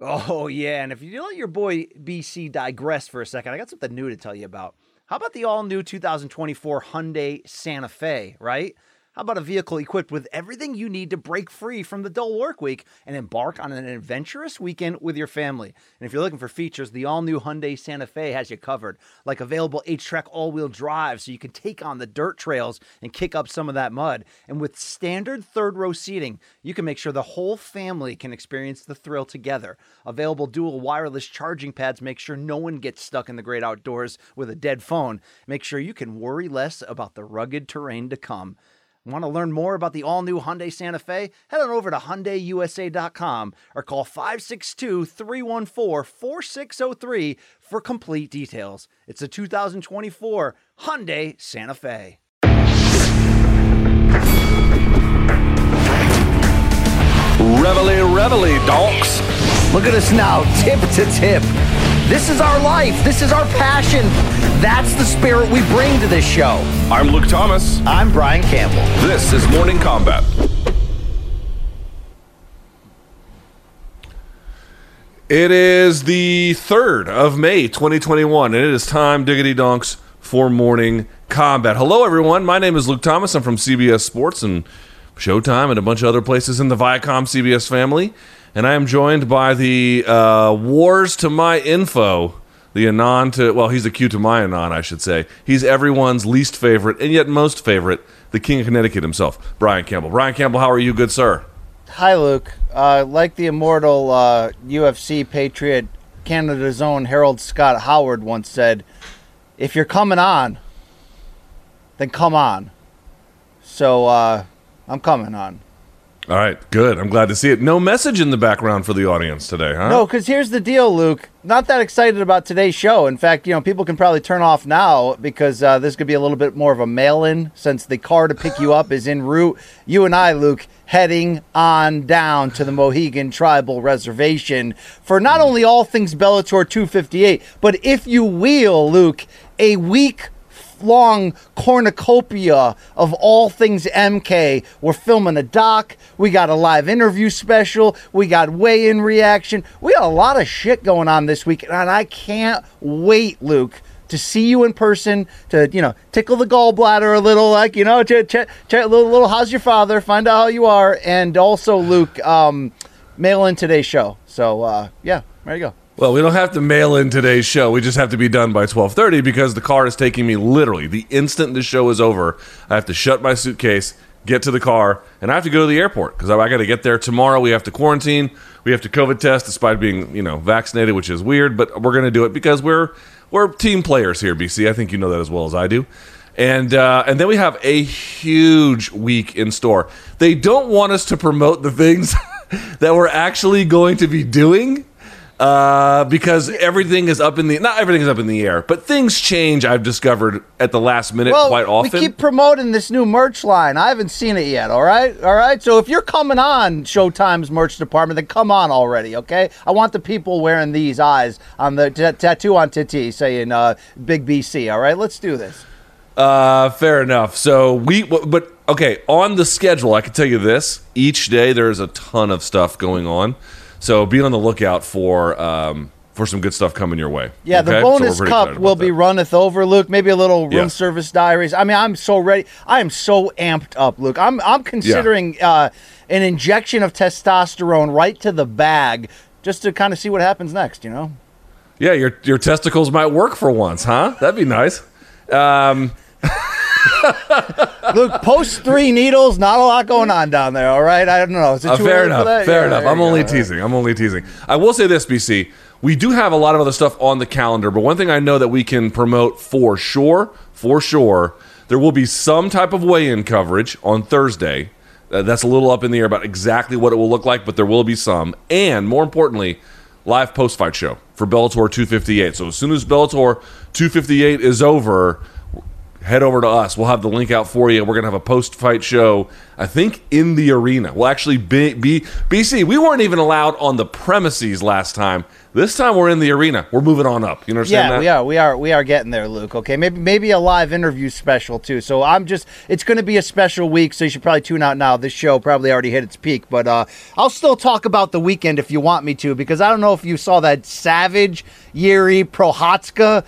Oh, yeah. And if you let your boy BC digress for a second, I got something new to tell you about. How about the all new 2024 Hyundai Santa Fe, right? How about a vehicle equipped with everything you need to break free from the dull work week and embark on an adventurous weekend with your family? And if you're looking for features, the all new Hyundai Santa Fe has you covered, like available HTRAC all wheel drive so you can take on the dirt trails and kick up some of that mud. And with standard third row seating, you can make sure the whole family can experience the thrill together. Available dual wireless charging pads make sure no one gets stuck in the great outdoors with a dead phone. Make sure you can worry less about the rugged terrain to come. Want to learn more about the all new Hyundai Santa Fe? Head on over to HyundaiUSA.com or call 562 314 4603 for complete details. It's a 2024 Hyundai Santa Fe. Reveille, reveille, donks. Look at us now, tip to tip. This is our life. This is our passion. That's the spirit we bring to this show. I'm Luke Thomas. I'm Brian Campbell. This is Morning Kombat. It is the 3rd of May, 2021, and it is time, Diggity Donks, for Morning Kombat. Hello, everyone. My name is Luke Thomas. I'm from CBS Sports and Showtime and a bunch of other places in the Viacom CBS family. And I am joined by the uh, Wars to My Info, the Anon to, well, he's the Q to my Anon, I should say. He's everyone's least favorite and yet most favorite, the King of Connecticut himself, Brian Campbell. Brian Campbell, how are you, good sir? Hi, Luke. Uh, like the immortal uh, UFC patriot, Canada's own Harold Scott Howard once said, if you're coming on, then come on. So uh, I'm coming on. All right, good. I'm glad to see it. No message in the background for the audience today, huh? No, because here's the deal, Luke. Not that excited about today's show. In fact, you know, people can probably turn off now because uh, this could be a little bit more of a mail-in since the car to pick you up is en route. You and I, Luke, heading on down to the Mohegan Tribal Reservation for not only all things Bellator 258, but if you will, Luke, a week long cornucopia of all things MK. We're filming a doc. We got a live interview special. We got weigh in reaction. We got a lot of shit going on this week, and I can't wait, Luke. To see you in person, to you know, tickle the gallbladder a little, like you know, ch- ch- ch- little, little, how's your father? Find out how you are, and also Luke, um, mail in today's show. So uh, yeah, there you go. Well, we don't have to mail in today's show. We just have to be done by 12:30 because the car is taking me literally the instant the show is over. I have to shut my suitcase, get to the car, and I have to go to the airport because I, got to get there tomorrow. We have to quarantine. We have to COVID test despite being, you know, vaccinated, which is weird, but we're going to do it because we're we're team players here, BC. I think you know that as well as I do. And uh, and then we have a huge week in store. They don't want us to promote the things that we're actually going to be doing uh, because everything is up in the not everything is up in the air, but things change. I've discovered at the last minute well, quite often. We keep promoting this new merch line. I haven't seen it yet. All right, all right. So if you're coming on Showtime's merch department, then come on already. Okay, I want the people wearing these eyes on the t- tattoo on Titi saying uh, "Big BC." All right, let's do this. Uh, fair enough. So we, but okay, on the schedule, I can tell you this: each day there's a ton of stuff going on. So be on the lookout for um, for some good stuff coming your way. Yeah, the bonus So cup will be that. runneth over, Luke. Maybe a little room Yeah. service diaries. I mean, I'm so ready. I am so amped up, Luke. I'm I'm considering uh, an injection of testosterone right to the bag just to kind of see what happens next. You know. Yeah, your your testicles might work for once, huh? That'd be nice. Um, Luke, post three needles. Not a lot going on down there. All right, I don't know. Is it Uh, fair enough. Fair Yeah, enough. I'm only go. teasing. I'm only teasing. I will say this, BC. We do have a lot of other stuff on the calendar, but one thing I know that we can promote for sure, for sure, there will be some type of weigh-in coverage on Thursday. Uh, that's a little up in the air about exactly what it will look like, but there will be some. And more importantly, live post-fight show for Bellator 258. So as soon as Bellator 258 is over, head over to us. We'll have the link out for you. We're gonna have a post-fight show. I think in the arena. We'll actually be, be BC. We weren't even allowed on the premises last time. This time we're in the arena. We're moving on up. You understand Yeah, that? we are. We are. We are getting there, Luke. Okay, maybe maybe a live interview special too. So I'm just. It's going to be a special week, so you should probably tune out now. This show probably already hit its peak, but uh, I'll still talk about the weekend if you want me to, because I don't know if you saw that Savage Yuri Prochazka.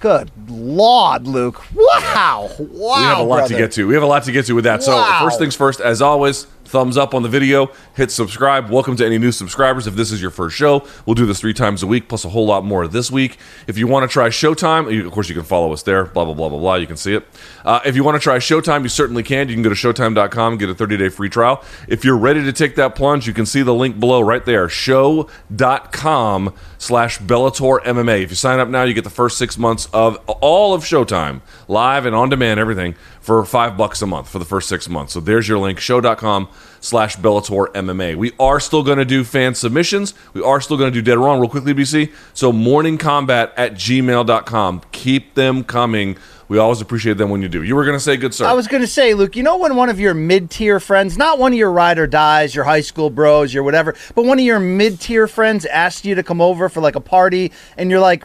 Good lord, Luke! Wow, wow. We have a lot brother. to get to. We have a lot to get to with that. So, first things first, as always, thumbs up on the video, hit subscribe. Welcome to any new subscribers. If this is your first show, we'll do this three times a week, plus a whole lot more this week. If you want to try Showtime, you, of course, you can follow us there, blah, blah, blah, blah, blah. You can see it. Uh, if you want to try Showtime, you certainly can. You can go to showtime.com get a 30 day free trial. If you're ready to take that plunge, you can see the link below right there sho.com slash Bellator MMA. If you sign up now, you get the first six months of all of Showtime, live and on demand, everything for five bucks a month for the first six months. So there's your link, sho.com slash Bellator MMA. We are still going to do fan submissions. We are still going to do Dead Wrong real quickly, BC. So morningkombat at gmail.com. Keep them coming. We always appreciate them when you do. You were going to say good, sir. I was going to say, Luke, you know when one of your mid-tier friends, not one of your ride or dies, your high school bros, your whatever, but one of your mid-tier friends asked you to come over for like a party, and you're like,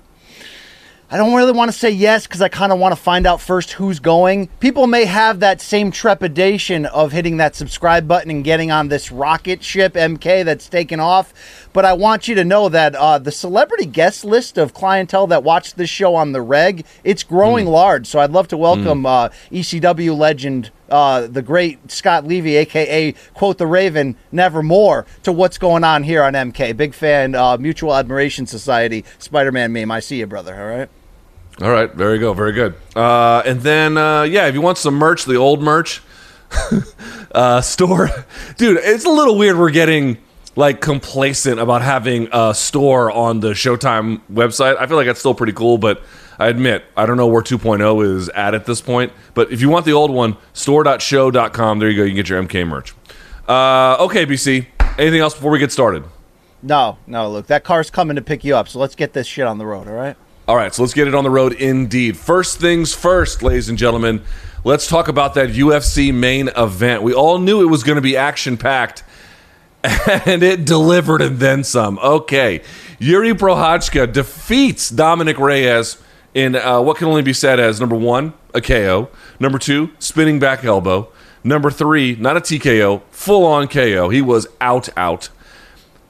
I don't really want to say yes because I kind of want to find out first who's going. People may have that same trepidation of hitting that subscribe button and getting on this rocket ship MK that's taken off. But I want you to know that uh, the celebrity guest list of clientele that watched this show on the reg, it's growing large. So I'd love to welcome uh, ECW legend uh, the great Scott Levy, aka quote the Raven, nevermore, to what's going on here on MK. Big fan, uh, Mutual Admiration Society, Spider Man meme. I see you, brother. All right. All right, very go. very good. Uh, and then, uh, yeah, if you want some merch, the old merch uh, store, dude, it's a little weird. We're getting like complacent about having a store on the Showtime website. I feel like that's still pretty cool, but I admit I don't know where 2.0 is at at this point. But if you want the old one, store.sho.com. There you go. You can get your MK merch. Uh, okay, BC. Anything else before we get started? No, no, look, That car's coming to pick you up. So let's get this shit on the road. All right. All right, so let's get it on the road indeed. First things first, ladies and gentlemen, let's talk about that UFC main event. We all knew it was going to be action packed, and it delivered and then some. Okay, Yuri Prochazka defeats Dominick Reyes in uh, what can only be said as number one, a KO, number two, spinning back elbow, number three, not a TKO, full on KO. He was out, out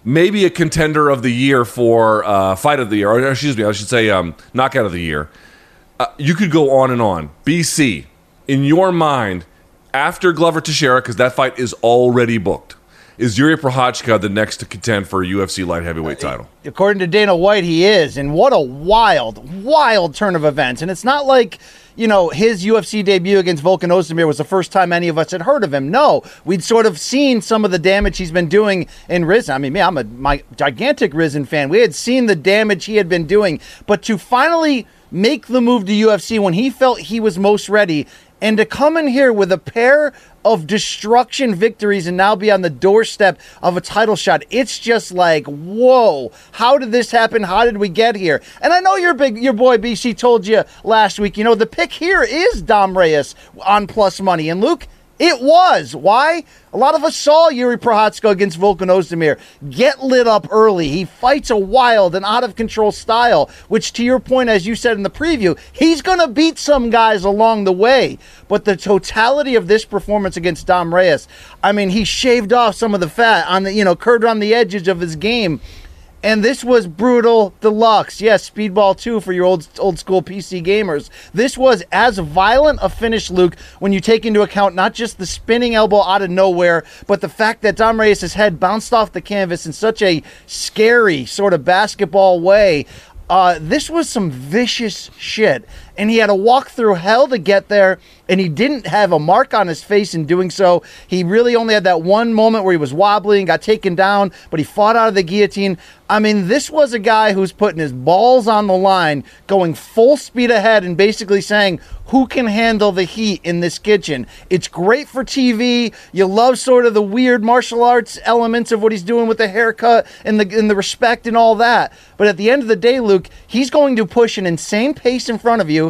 maybe a contender of the year for uh, fight of the year, or excuse me, I should say um, knockout of the year. Uh, you could go on and on. BC, in your mind, after Glover Teixeira, because that fight is already booked, is Yuri Prochazka the next to contend for a UFC light heavyweight title? According to Dana White, he is. And what a wild, wild turn of events. And it's not like, you know, his UFC debut against Volkan Ozdemir was the first time any of us had heard of him. No, we'd sort of seen some of the damage he's been doing in RIZIN. I mean, me, I'm a my gigantic RIZIN fan. We had seen the damage he had been doing, but to finally make the move to UFC when he felt he was most ready and to come in here with a pair of destruction victories and now be on the doorstep of a title shot. It's just like, whoa, how did this happen? How did we get here? And I know your big your boy BC told you last week, you know, the pick here is Dom Reyes on plus money. And Luke, it was. Why? A lot of us saw Yuri Prochazka against Volkan Ozdemir get lit up early. He fights a wild and out of control style, which, to your point, as you said in the preview, he's going to beat some guys along the way. But the totality of this performance against Dom Reyes, I mean, he shaved off some of the fat on the, you know, curved on the edges of his game. And this was brutal deluxe. Yes, Speedball 2 for your old old school PC gamers. This was as violent a finish, Luke, when you take into account not just the spinning elbow out of nowhere, but the fact that Dom Reyes' head bounced off the canvas in such a scary sort of basketball way. Uh, this was some vicious shit. And he had to walk through hell to get there, and he didn't have a mark on his face in doing so. He really only had that one moment where he was wobbling, got taken down, but he fought out of the guillotine. I mean, this was a guy who's putting his balls on the line, going full speed ahead, and basically saying, Who can handle the heat in this kitchen? It's great for TV. You love sort of the weird martial arts elements of what he's doing with the haircut and the, and the respect and all that. But at the end of the day, Luke, he's going to push an insane pace in front of you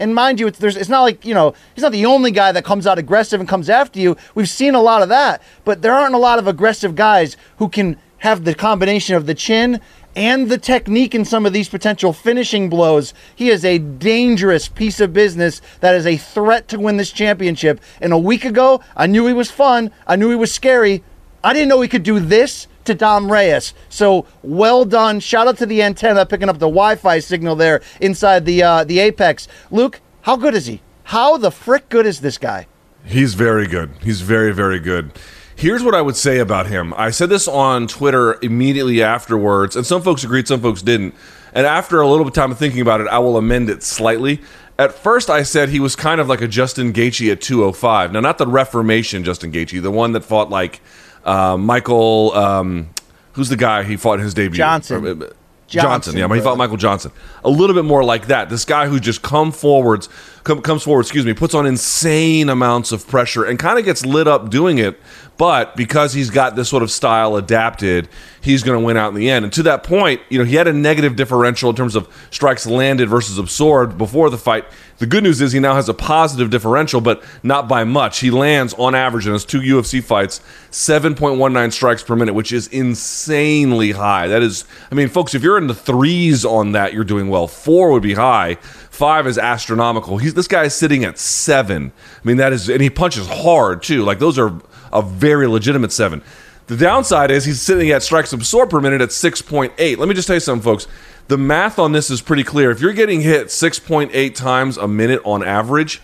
And mind you, it's, there's, it's not like, you know, he's not the only guy that comes out aggressive and comes after you. We've seen a lot of that, but there aren't a lot of aggressive guys who can have the combination of the chin and the technique in some of these potential finishing blows. He is a dangerous piece of business that is a threat to win this championship. And a week ago, I knew he was fun, I knew he was scary. I didn't know he could do this to Dom Reyes. So well done. Shout out to the antenna picking up the Wi-Fi signal there inside the uh, the apex. Luke, how good is he? How the frick good is this guy? He's very good. He's very, very good. Here's what I would say about him. I said this on Twitter immediately afterwards, and some folks agreed, some folks didn't. And after a little bit of time of thinking about it, I will amend it slightly. At first, I said he was kind of like a Justin Gaethje at 205. Now, not the Reformation Justin Gaethje, the one that fought like uh, Michael. Um, who's the guy he fought in his debut? Johnson. Uh, Johnson, Johnson, yeah, but he fought Michael Johnson. A little bit more like that. This guy who just come forwards, come, comes forward, excuse me, puts on insane amounts of pressure and kind of gets lit up doing it. But because he's got this sort of style adapted, he's going to win out in the end. And to that point, you know, he had a negative differential in terms of strikes landed versus absorbed before the fight. The good news is he now has a positive differential, but not by much. He lands on average in his two UFC fights 7.19 strikes per minute, which is insanely high. That is, I mean, folks, if you're in the threes on that, you're doing well. Four would be high. Five is astronomical. He's this guy is sitting at seven. I mean, that is, and he punches hard too. Like those are a very legitimate seven. The downside is he's sitting at strikes absorbed per minute at 6.8. Let me just tell you something, folks. The math on this is pretty clear. If you're getting hit 6.8 times a minute on average,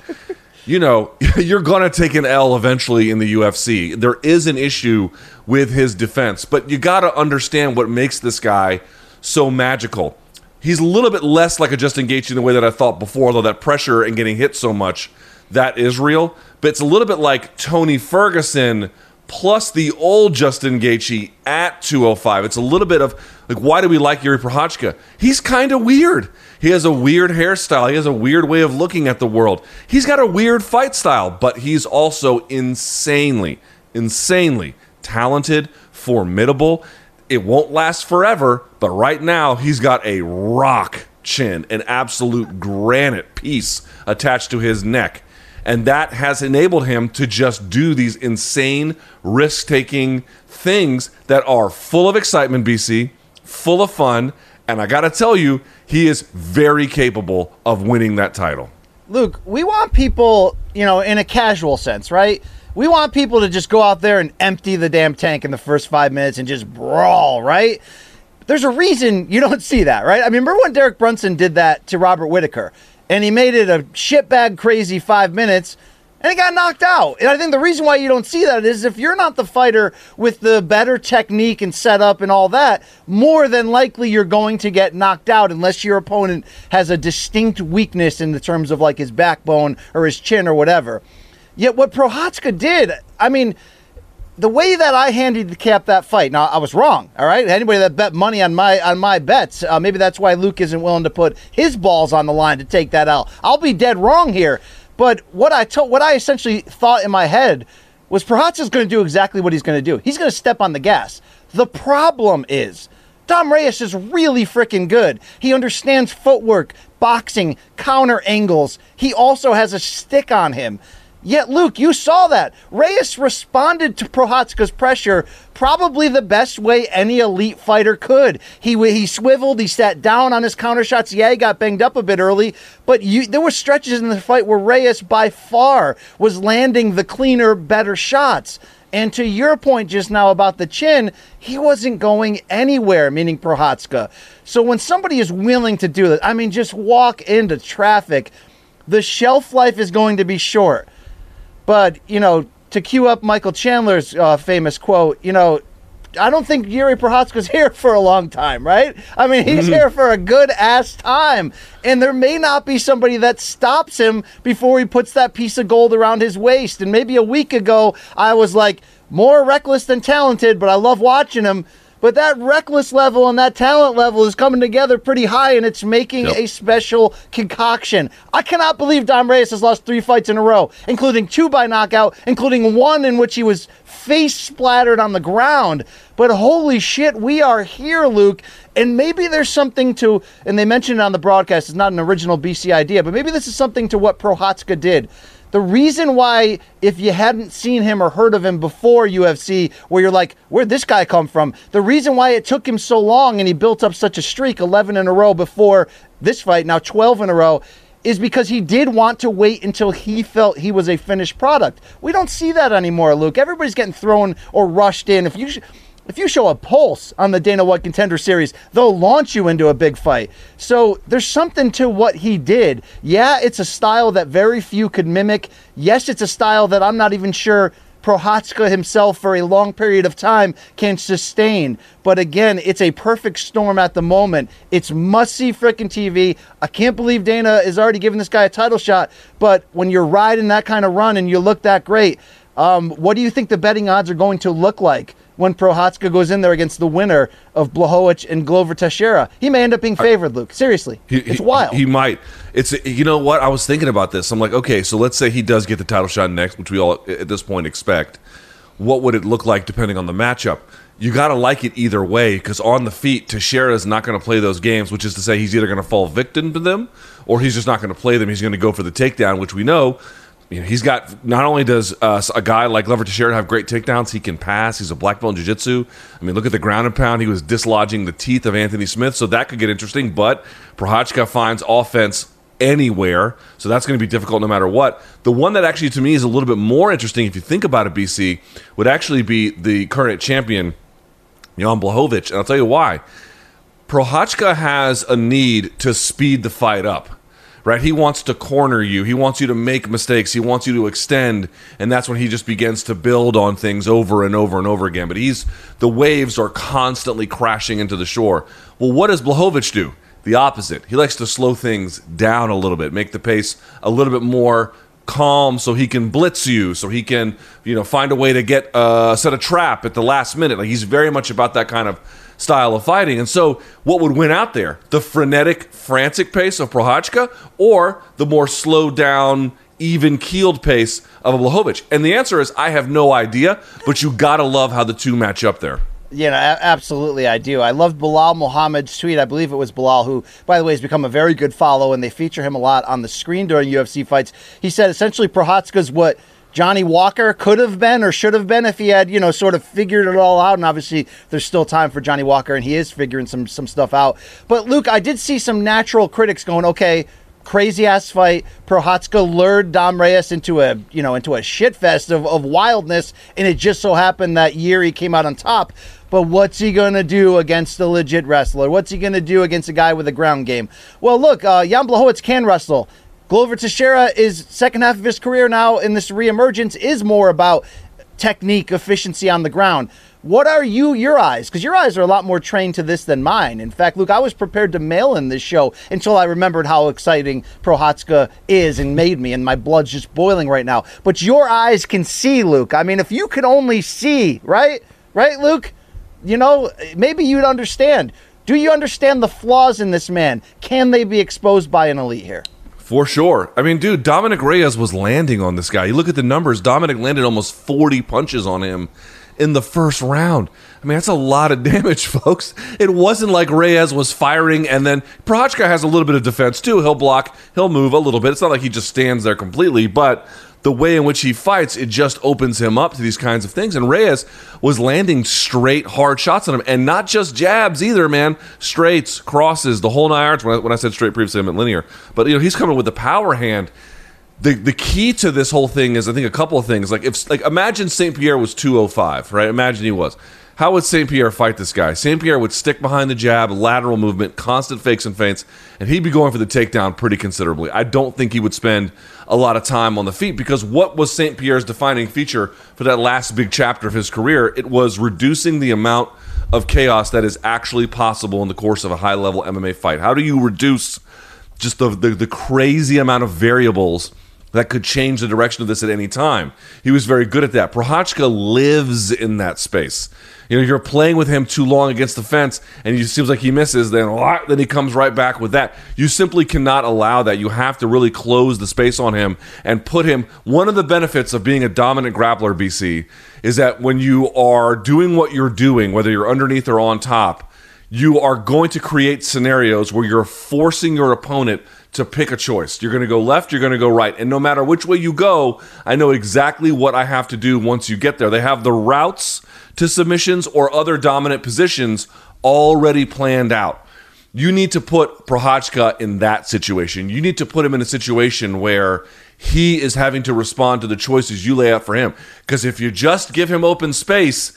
you know, you're going to take an L eventually in the UFC. There is an issue with his defense, but you got to understand what makes this guy so magical. He's a little bit less like a Justin Gaethje in the way that I thought before, though that pressure and getting hit so much, that is real. But it's a little bit like Tony Ferguson plus the old Justin Gaethje at 205. It's a little bit of like, why do we like Yuri Prochazka? He's kind of weird. He has a weird hairstyle. He has a weird way of looking at the world. He's got a weird fight style, but he's also insanely, insanely talented, formidable. It won't last forever, but right now he's got a rock chin, an absolute granite piece attached to his neck. And that has enabled him to just do these insane, risk taking things that are full of excitement, BC, full of fun. And I got to tell you, he is very capable of winning that title. Luke, we want people, you know, in a casual sense, right? We want people to just go out there and empty the damn tank in the first five minutes and just brawl, right? There's a reason you don't see that, right? I mean, remember when Derek Brunson did that to Robert Whitaker and he made it a shitbag crazy five minutes and he got knocked out. And I think the reason why you don't see that is if you're not the fighter with the better technique and setup and all that, more than likely you're going to get knocked out unless your opponent has a distinct weakness in the terms of like his backbone or his chin or whatever. Yet what Prochazka did, I mean, the way that I handicapped that fight, now I was wrong. All right, anybody that bet money on my on my bets, uh, maybe that's why Luke isn't willing to put his balls on the line to take that out. I'll be dead wrong here. But what I told, what I essentially thought in my head was Prochazka's going to do exactly what he's going to do. He's going to step on the gas. The problem is. Dom Reyes is really freaking good. He understands footwork, boxing, counter angles. He also has a stick on him. Yet, Luke, you saw that. Reyes responded to Prochazka's pressure probably the best way any elite fighter could. He he swiveled, he sat down on his counter shots. Yeah, he got banged up a bit early, but you, there were stretches in the fight where Reyes by far was landing the cleaner, better shots. And to your point just now about the chin, he wasn't going anywhere, meaning Prochazka. So when somebody is willing to do that, I mean, just walk into traffic, the shelf life is going to be short. But, you know, to cue up Michael Chandler's uh, famous quote, you know, I don't think Yuri Prochazka's here for a long time, right? I mean, he's here for a good ass time. And there may not be somebody that stops him before he puts that piece of gold around his waist. And maybe a week ago, I was like, more reckless than talented, but I love watching him. But that reckless level and that talent level is coming together pretty high, and it's making Yep. a special concoction. I cannot believe Dom Reyes has lost three fights in a row, including two by knockout, including one in which he was face splattered on the ground. But holy shit, we are here, Luke. And maybe there's something to, and they mentioned it on the broadcast, it's not an original BC idea, but maybe this is something to what Prochazka did. The reason why, if you hadn't seen him or heard of him before UFC, where you're like, where'd this guy come from? The reason why it took him so long and he built up such a streak, 11 in a row before this fight, now 12 in a row, is because he did want to wait until he felt he was a finished product. We don't see that anymore, Luke. Everybody's getting thrown or rushed in. If you sh- if you show a pulse on the Dana White Contender Series, they'll launch you into a big fight. So there's something to what he did. Yeah, it's a style that very few could mimic. Yes, it's a style that I'm not even sure Prochazka himself for a long period of time can sustain. But again, it's a perfect storm at the moment. It's must see freaking TV. I can't believe Dana is already giving this guy a title shot. But when you're riding that kind of run and you look that great, um, what do you think the betting odds are going to look like when Prochazka goes in there against the winner of Blachowicz and Glover Teixeira? He may end up being favored, Luke. Seriously. He, it's he- wild. He might. It's you know what I was thinking about this. I'm like, okay, so let's say he does get the title shot next, which we all at this point expect. What would it look like depending on the matchup? You got to like it either way because on the feet, Teixeira is not going to play those games, which is to say he's either going to fall victim to them or he's just not going to play them. He's going to go for the takedown, which we know. You know, he's got not only does uh, a guy like Glover Teixeira have great takedowns, he can pass. He's a black belt in jiu-jitsu. I mean, look at the ground and pound. He was dislodging the teeth of Anthony Smith, so that could get interesting. But Prochazka finds offense anywhere, so that's going to be difficult no matter what. The one that actually to me is a little bit more interesting, if you think about it, BC, would actually be the current champion, Jan Blachowicz, and I'll tell you why. Prochazka has a need to speed the fight up. Right? He wants to corner you. He wants you to make mistakes. He wants you to extend, and that's when he just begins to build on things over and over and over again. But he's the waves are constantly crashing into the shore. Well, what does Blachowicz do? The opposite. He likes to slow things down a little bit, make the pace a little bit more calm so he can blitz you, so he can, you know, find a way to get uh, set a trap at the last minute. Like he's very much about that kind of style of fighting. And so, what would win out there? The frenetic, frantic pace of Prochazka or the more slowed down, even keeled pace of Blachowicz? And the answer is I have no idea, but you got to love how the two match up there. A- absolutely, I do. I loved Belal Muhammad's tweet. I believe it was Belal, who, by the way, has become a very good follow, and they feature him a lot on the screen during UFC fights. He said essentially Prochazka's what Johnny Walker could have been or should have been if he had, you know, sort of figured it all out. And obviously, there's still time for Johnny Walker, and he is figuring some some stuff out. But Luke, I did see some natural critics going, okay. Crazy ass fight. Prochazka lured Dom Reyes into a you know into a shit fest of, of wildness, and it just so happened that year he came out on top. But what's he gonna do against a legit wrestler? What's he gonna do against a guy with a ground game? Well, look, uh, Jan Blachowicz can wrestle. Glover Teixeira is second half of his career now in this reemergence is more about technique, efficiency on the ground. What are you, your eyes? Because your eyes are a lot more trained to this than mine. In fact, Luke, I was prepared to mail in this show until I remembered how exciting Prochazka is and made me, and my blood's just boiling right now. But your eyes can see, Luke. I mean, if you could only see, right? Right, Luke? You know, maybe you'd understand. Do you understand the flaws in this man? Can they be exposed by an elite here? For sure. I mean, dude, Dominick Reyes was landing on this guy. You look at the numbers, Dominick landed almost 40 punches on him in the first round. I mean, that's a lot of damage, folks. It wasn't like Reyes was firing and then Prochka has a little bit of defense too. He'll block, he'll move a little bit. It's not like he just stands there completely, but the way in which he fights, it just opens him up to these kinds of things. And Reyes was landing straight, hard shots on him, and not just jabs either, man. Straights, crosses, the whole nine yards. When I, when I said straight previously, I meant linear. But you know, he's coming with the power hand. The the key to this whole thing is, I think, a couple of things. Like if, like, imagine Saint Pierre was two oh five, right? Imagine he was. How would St. Pierre fight this guy? St. Pierre would stick behind the jab, lateral movement, constant fakes and feints, and he'd be going for the takedown pretty considerably. I don't think he would spend a lot of time on the feet because what was St. Pierre's defining feature for that last big chapter of his career? It was reducing the amount of chaos that is actually possible in the course of a high level MMA fight. How do you reduce just the, the, the crazy amount of variables that could change the direction of this at any time. He was very good at that. Prochazka lives in that space. You know, you're playing with him too long against the fence, and it seems like he misses. Then, then he comes right back with that. You simply cannot allow that. You have to really close the space on him and put him. One of the benefits of being a dominant grappler, BC, is that when you are doing what you're doing, whether you're underneath or on top, you are going to create scenarios where you're forcing your opponent to pick a choice. You're going to go left, you're going to go right. And no matter which way you go, I know exactly what I have to do once you get there. They have the routes to submissions or other dominant positions already planned out. You need to put Prochazka in that situation. You need to put him in a situation where he is having to respond to the choices you lay out for him. Because if you just give him open space,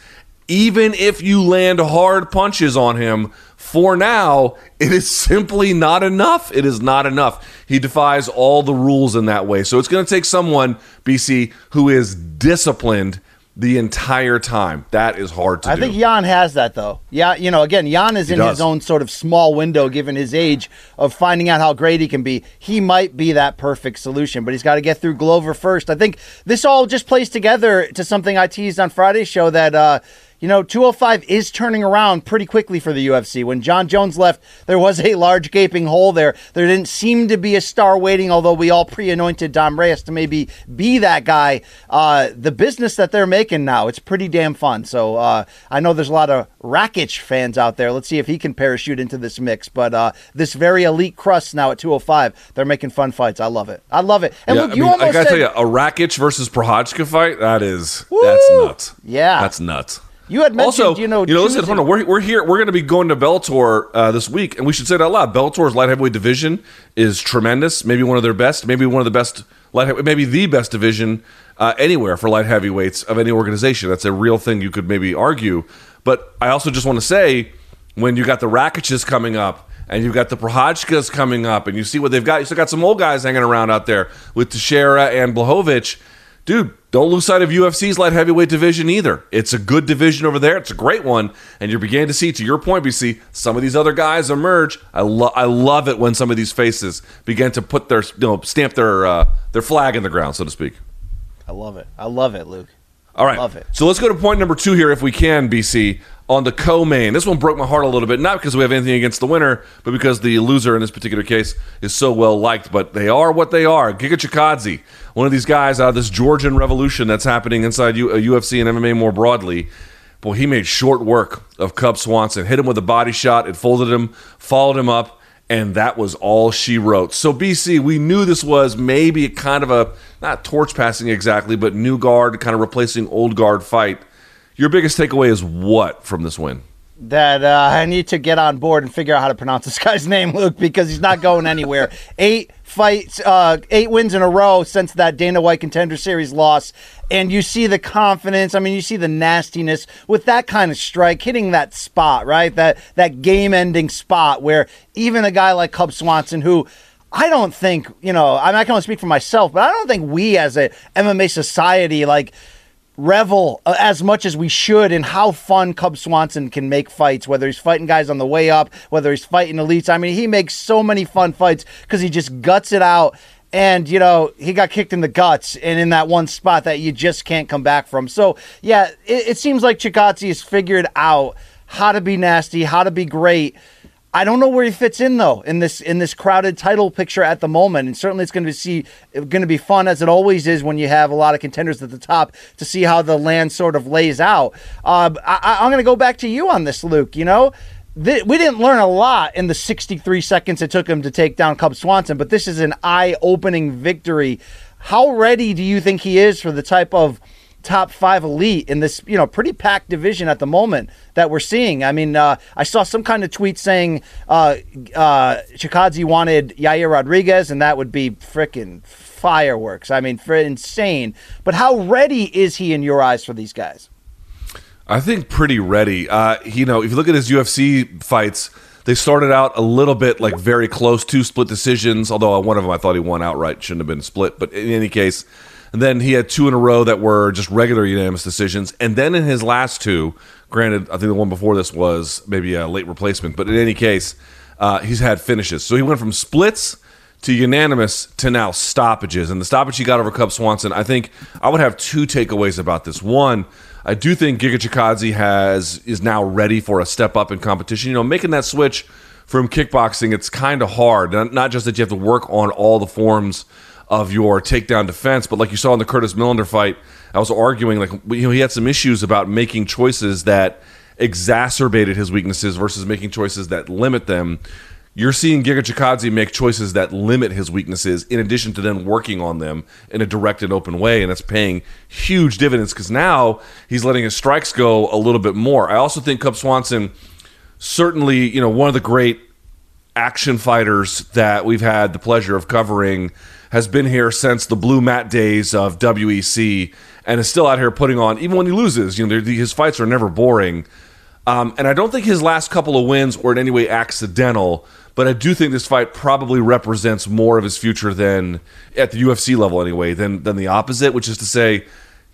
even if you land hard punches on him, for now, it is simply not enough. It is not enough. He defies all the rules in that way. So it's going to take someone, BC, who is disciplined the entire time. That is hard to I do. think Jan has that though. Yeah, you know, again, Jan is He in does. his own sort of small window given his age of finding out how great he can be. He might be that perfect solution, but he's got to get through Glover first. I think this all just plays together to something I teased on Friday's show that uh you know, 205 is turning around pretty quickly for the UFC. When Jon Jones left, there was a large gaping hole there. There didn't seem to be a star waiting, although we all pre anointed Dom Reyes to maybe be that guy. Uh, the business that they're making now, it's pretty damn fun. So uh, I know there's a lot of Rakic fans out there. Let's see if he can parachute into this mix. But uh, this very elite crust now at 205, they're making fun fights. I love it. I love it. And Yeah, look, I you mean, I gotta said, tell you, a Rakic versus Prochazka fight, that is, that's nuts. Yeah. That's nuts. You had mentioned, also, you know, you know, listen, hold on. We're, we're here. We're going to be going to Bellator uh, this week, and we should say it out loud. Bellator's light heavyweight division is tremendous. Maybe one of their best. Maybe one of the best light. Maybe the best division uh, anywhere for light heavyweights of any organization. That's a real thing. You could maybe argue, but I also just want to say when you got the Rakiches coming up. And you've got the Prochazkas coming up, and you see what they've got. You still got some old guys hanging around out there with Teixeira and Blachowicz dude, don't lose sight of UFC's light heavyweight division either. It's a good division over there. It's a great one, and you're beginning to see, to your point, BC, some of these other guys emerge. I love, I love it when some of these faces begin to put their, you know, stamp their uh, their flag in the ground, so to speak. I love it. I love it, Luke. All right. Love it. So let's go to point number two here, if we can, BC, on the co-main. This one broke my heart a little bit, not because we have anything against the winner, but because the loser in this particular case is so well liked. But they are what they are. Giga Chikadze, one of these guys out of this Georgian revolution that's happening inside U- uh, UFC and MMA more broadly. Boy, he made short work of Cub Swanson. Hit him with a body shot. It folded him, followed him up, and that was all she wrote. So BC, we knew this was maybe kind of a not torch passing exactly, but new guard kind of replacing old guard fight. Your biggest takeaway is what from this win? That uh, I need to get on board and figure out how to pronounce this guy's name, Luke, because he's not going anywhere. eight fights, uh, eight wins in a row since that Dana White Contender Series loss. And you see the confidence. I mean, you see the nastiness with that kind of strike, hitting that spot, right? That that game-ending spot where even a guy like Cub Swanson, who I don't think, you know, I'm not going to speak for myself, but I don't think we as a MMA society like revel uh, as much as we should in how fun Cub Swanson can make fights, whether he's fighting guys on the way up, whether he's fighting elites. I mean, he makes so many fun fights because he just guts it out. And, you know, he got kicked in the guts and in that one spot that you just can't come back from. So, yeah, it, it seems like Chikadze has figured out how to be nasty, how to be great. I don't know where he fits in though in this in this crowded title picture at the moment, and certainly it's going to see going to be fun as it always is when you have a lot of contenders at the top to see how the land sort of lays out. Uh, I, I'm going to go back to you on this, Luke. You know. th- We didn't learn a lot in the 63 seconds it took him to take down Cub Swanson, but this is an eye-opening victory. How ready do you think he is for the type of top five elite in this, you know, pretty packed division at the moment that we're seeing. I mean, uh, I saw some kind of tweet saying uh, uh, Chikadze wanted Yair Rodriguez, and that would be freaking fireworks. I mean, for insane. But how ready is he in your eyes for these guys? I think pretty ready. Uh, you know, if you look at his UFC fights, they started out a little bit like very close to split decisions. Although one of them I thought he won outright, shouldn't have been split. But in any case, and then he had two in a row that were just regular unanimous decisions. And then in his last two, granted, I think the one before this was maybe a late replacement. But in any case, uh, he's had finishes. So he went from splits to unanimous to now stoppages. And the stoppage he got over Cub Swanson, I think I would have two takeaways about this. One, I do think Giga Chikadze has is now ready for a step up in competition. You know, making that switch from kickboxing, it's kind of hard. Not just that you have to work on all the forms of your takedown defense, but like you saw in the Curtis Millender fight, I was arguing like you know he had some issues about making choices that exacerbated his weaknesses versus making choices that limit them. You're seeing Giga Chikadze make choices that limit his weaknesses in addition to then working on them in a direct and open way. And that's paying huge dividends because now he's letting his strikes go a little bit more. I also think Cub Swanson, certainly, you know, one of the great action fighters that we've had the pleasure of covering has been here since the blue mat days of WEC and is still out here putting on even when he loses you know his fights are never boring. Um, and I don't think his last couple of wins were in any way accidental, but I do think this fight probably represents more of his future than at the UFC level anyway than than the opposite, which is to say,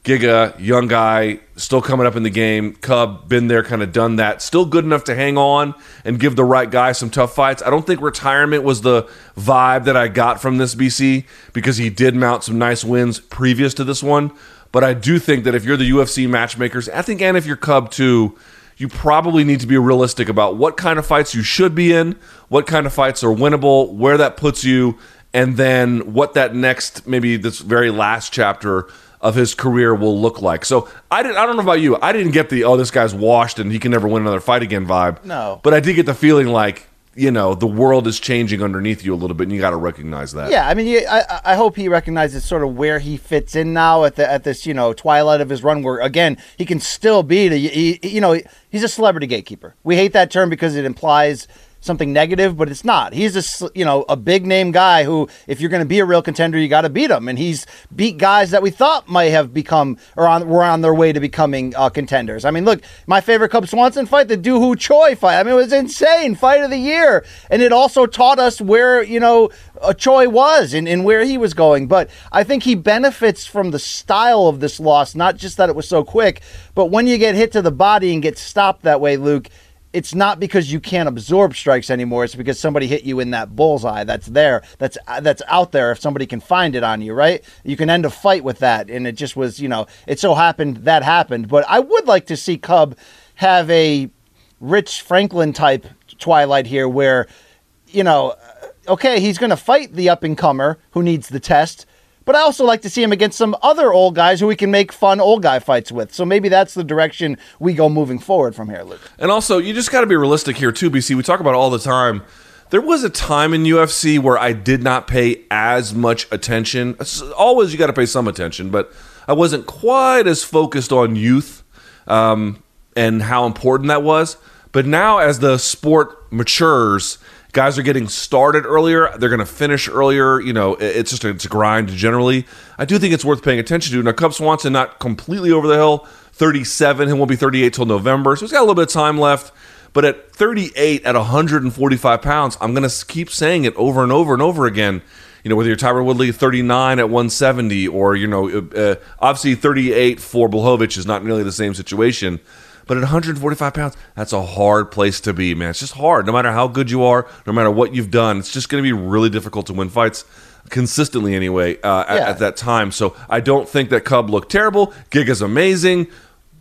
Giga, young guy, still coming up in the game. Cub, been there, kind of done that. Still good enough to hang on and give the right guy some tough fights. I don't think retirement was the vibe that I got from this BC because he did mount some nice wins previous to this one. But I do think that if you're the UFC matchmakers, I think, and if you're Cub too, you probably need to be realistic about what kind of fights you should be in, what kind of fights are winnable, where that puts you, and then what that next, maybe this very last chapter of his career will look like. So I didn't. I don't know about you. I didn't get the oh this guy's washed and he can never win another fight again vibe. No. But I did get the feeling like you know the world is changing underneath you a little bit, and you got to recognize that. Yeah, I mean, I I hope he recognizes sort of where he fits in now at the at this you know twilight of his run, where again he can still be the he, you know he's a celebrity gatekeeper. We hate that term because it implies something negative, but it's not. He's a you know a big name guy who, if you're going to be a real contender, you got to beat him. And he's beat guys that we thought might have become or on were on their way to becoming uh, contenders. I mean, look, my favorite Cub Swanson fight, the Doo Ho Choi fight. I mean, it was insane, fight of the year, and it also taught us where you know uh, Choi was and, and where he was going. But I think he benefits from the style of this loss, not just that it was so quick, but when you get hit to the body and get stopped that way, Luke it's not because you can't absorb strikes anymore. It's because somebody hit you in that bullseye that's there, that's uh, that's out there. If somebody can find it on you, right? You can end a fight with that, and it just was, you know, it so happened that happened. But I would like to see Cub have a Rich Franklin type Twilight here, where, you know, uh, okay, he's going to fight the up and comer who needs the test but I also like to see him against some other old guys who we can make fun old guy fights with. So maybe that's the direction we go moving forward from here, Luke. And also, you just got to be realistic here too, BC. We talk about all the time. There was a time in UFC where I did not pay as much attention. always, you got to pay some attention, but I wasn't quite as focused on youth um, and how important that was. But now, as the sport matures guys are getting started earlier. They're going to finish earlier. You know it's just a, it's a grind generally. I do think it's worth paying attention to. Now cub swanson not completely over the hill. 37 he won't be 38 till november. So he's got a little bit of time left. But at 38 at 145 pounds i'm going to keep saying it over and over and over again. You know whether you're Tyron Woodley 39 at 170 or you know uh, obviously 38 for Blachowicz is not nearly the same situation but at 145 pounds, that's a hard place to be, man. It's just hard. No matter how good you are, no matter what you've done, it's just going to be really difficult to win fights consistently anyway uh, at, yeah. at, that time. So I don't think that Cub looked terrible. Giga's amazing.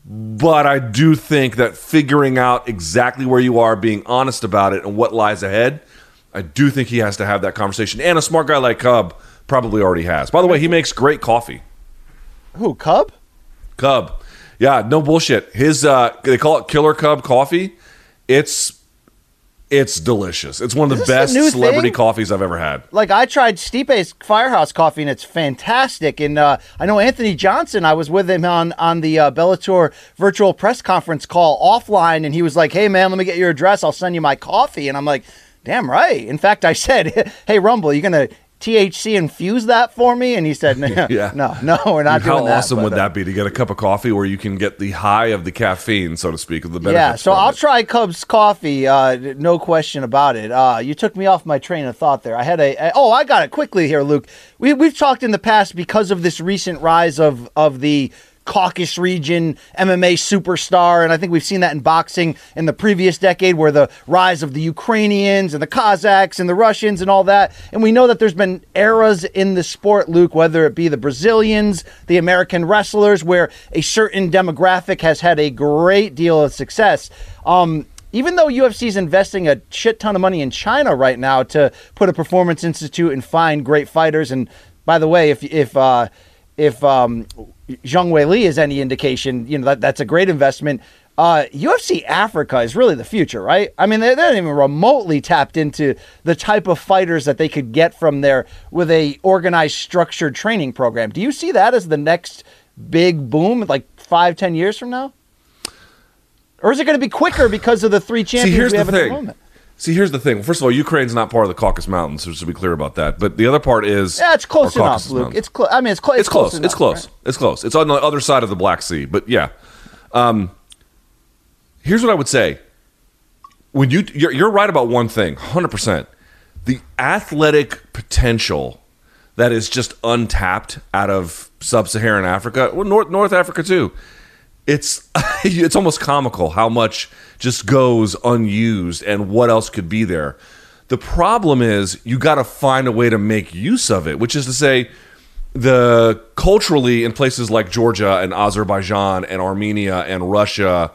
But I do think that figuring out exactly where you are, being honest about it, and what lies ahead, I do think he has to have that conversation. And a smart guy like Cub probably already has. By the way, he makes great coffee. Who, Cub? Cub. Yeah, no bullshit. His uh they call it Killer Cub coffee. It's it's delicious. It's one of the best celebrity thing? coffees I've ever had. Like I tried Stipe's Firehouse coffee and it's fantastic. And uh, I know Anthony Johnson. I was with him on on the uh, Bellator virtual press conference call offline, and he was like, "Hey man, let me get your address. I'll send you my coffee." And I'm like, "Damn right." In fact, I said, "Hey Rumble, you gonna THC infuse that for me? And he said, no, yeah. no, no, we're not How doing that. How awesome would uh, that be to get a cup of coffee where you can get the high of the caffeine, so to speak, of the benefits? Yeah, so I'll it. try Cubs coffee, uh, no question about it. Uh, you took me off my train of thought there. I had a, a oh, I got it quickly here, Luke. We, we've talked in the past because of this recent rise of, of the Caucasus region MMA superstar. And I think we've seen that in boxing in the previous decade, where the rise of the Ukrainians and the Kazakhs and the Russians and all that. And we know that there's been eras in the sport, Luke, whether it be the Brazilians, the American wrestlers, where a certain demographic has had a great deal of success. Um, even though UFC is investing a shit ton of money in China right now to put a performance institute and find great fighters, and by the way, if if uh, if um, Zhang Weili is any indication, you know that that's a great investment. Uh, UFC Africa is really the future, right? I mean, they're, they're not even remotely tapped into the type of fighters that they could get from there with a organized, structured training program. Do you see that as the next big boom, like five, ten years from now? Or is it going to be quicker because of the three champions See, here's we have at the thing. See, here's the thing. First of all, Ukraine's not part of the Caucasus Mountains, so just to be clear about that. But the other part is Yeah, it's close enough, Caucasus Luke. Mountains. It's close. I mean, it's, clo- it's, it's close. enough, it's close. right? It's close. It's on the other side of the Black Sea. But yeah, um, here's what I would say. When you you're, you're right about one thing, hundred percent. The athletic potential that is just untapped out of sub-Saharan Africa, well, North North Africa too. It's it's almost comical how much just goes unused and what else could be there. The problem is you got to find a way to make use of it, which is to say, the culturally in places like Georgia and Azerbaijan and Armenia and Russia,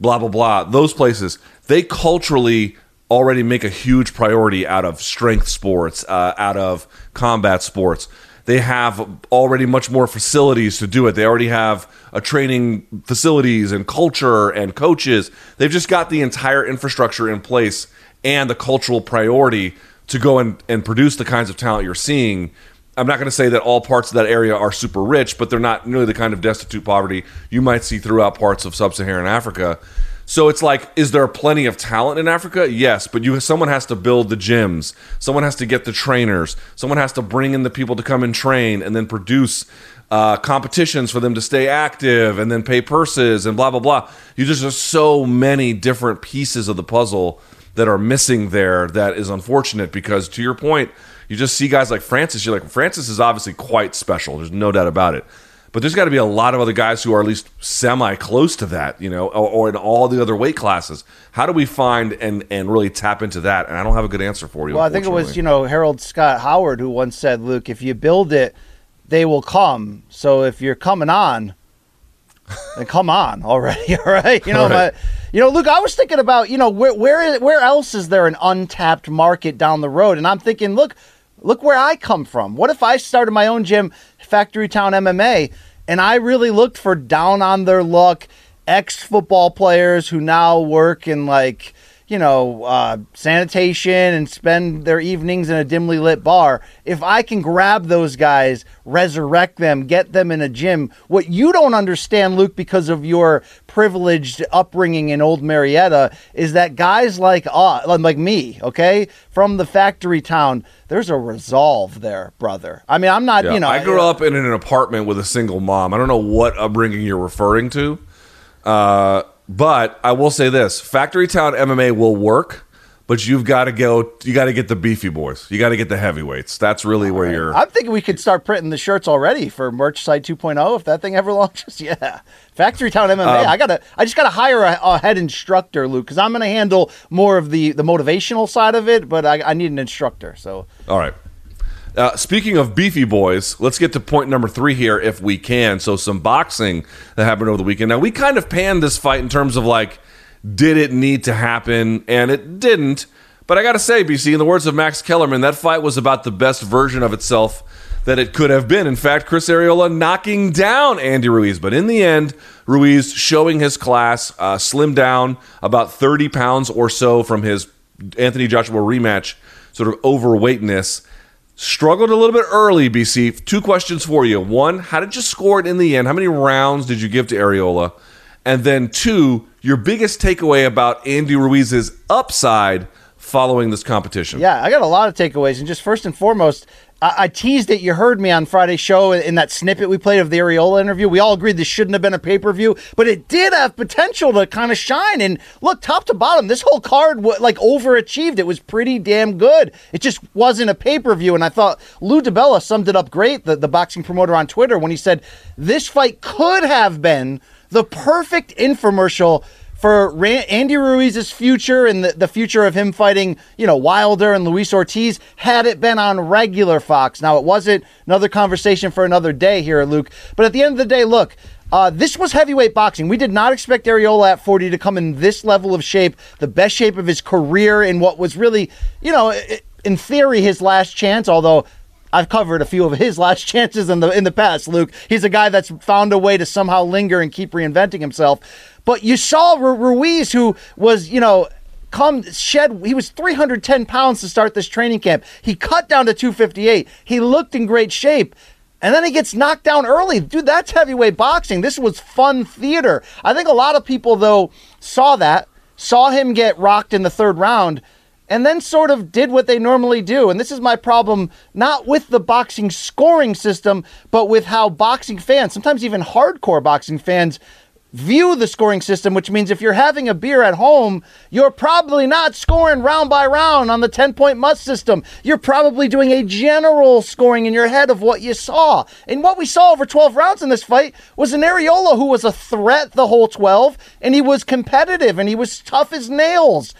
blah blah blah, those places they culturally already make a huge priority out of strength sports, uh, out of combat sports. They have already much more facilities to do it. They already have a training facilities and culture and coaches. They've just got the entire infrastructure in place and the cultural priority to go and, and produce the kinds of talent you're seeing. I'm not going to say that all parts of that area are super rich, but they're not nearly the kind of destitute poverty you might see throughout parts of sub-Saharan Africa. So it's like, is there plenty of talent in Africa? Yes, but you someone has to build the gyms, someone has to get the trainers, someone has to bring in the people to come and train, and then produce uh, competitions for them to stay active, and then pay purses and blah blah blah. You just there's so many different pieces of the puzzle that are missing there. That is unfortunate because, to your point, you just see guys like Francis. You're like, Francis is obviously quite special. There's no doubt about it. But there's got to be a lot of other guys who are at least semi close to that, you know, or, or in all the other weight classes. How do we find and and really tap into that? And I don't have a good answer for you. Well, I think it was, you know, Harold Scott Howard who once said, Luke, if you build it, they will come. So if you're coming on, then come on already. All right. You know, right. my, you know, Luke, I was thinking about, you know, where, where, where else is there an untapped market down the road? And I'm thinking, look, look where I come from. What if I started my own gym, Factory Town MMA, and I really looked for down on their luck ex football players who now work in like, you know, uh, sanitation and spend their evenings in a dimly lit bar. If I can grab those guys, resurrect them, get them in a gym, what you don't understand, Luke, because of your privileged upbringing in Old Marietta, is that guys like us, like me, okay, from the factory town, there's a resolve there, brother. I mean, I'm not, Yeah, you know, I grew up in an apartment with a single mom. I don't know what upbringing you're referring to, uh, but I will say this: Factory Town MMA will work, but you've got to go. You got to get the beefy boys. You got to get the heavyweights. That's really where you're. I'm thinking we could start printing the shirts already for merch site 2.0 if that thing ever launches. Yeah, Factory Town MMA. Um, I gotta, I just gotta hire a, a head instructor, Luke, because I'm gonna handle more of the the motivational side of it, but I, I need an instructor. So All right. Uh, speaking of beefy boys, let's get to point number three here if we can. So, some boxing that happened over the weekend. Now, we kind of panned this fight in terms of like, did it need to happen? And it didn't. But I got to say, BC, in the words of Max Kellerman, that fight was about the best version of itself that it could have been. In fact, Chris Arreola knocking down Andy Ruiz. But in the end, Ruiz showing his class, uh, slimmed down about 30 pounds or so from his Anthony Joshua rematch sort of overweightness. Struggled a little bit early, BC. Two questions for you. One, how did you score it in the end? How many rounds did you give to Arreola? And then two, your biggest takeaway about Andy Ruiz's upside following this competition? Yeah, I got a lot of takeaways, and just first and foremost, I, I teased it. You heard me on Friday's show in that snippet we played of the Arreola interview. We all agreed this shouldn't have been a pay per view, but it did have potential to kind of shine. And look, top to bottom, this whole card like overachieved. It was pretty damn good. It just wasn't a pay per view. And I thought Lou DiBella summed it up great, the, the boxing promoter on Twitter, when he said this fight could have been the perfect infomercial for Andy Ruiz's future and the, the future of him fighting, you know, Wilder and Luis Ortiz had it been on regular Fox. Now, it wasn't another conversation for another day here, Luke. But at the end of the day, look, uh, this was heavyweight boxing. We did not expect Arreola at 40 to come in this level of shape, the best shape of his career in what was really, you know, in theory, his last chance, although I've covered a few of his last chances in the in the past, Luke. He's a guy that's found a way to somehow linger and keep reinventing himself. But you saw Ruiz, who was, you know, come shed he was 310 pounds to start this training camp. He cut down to 258 he looked in great shape. And then he gets knocked down early. Dude that's heavyweight boxing. This was fun theater. I think a lot of people though saw that saw him get rocked in the third round and then sort of did what they normally do. And this is my problem, not with the boxing scoring system, but with how boxing fans, sometimes even hardcore boxing fans, view the scoring system, which means if you're having a beer at home, you're probably not scoring round by round on the 10 point must system. You're probably doing a general scoring in your head of what you saw. And what we saw over 12 rounds in this fight was an Arreola who was a threat the whole 12, and he was competitive and he was tough as nails.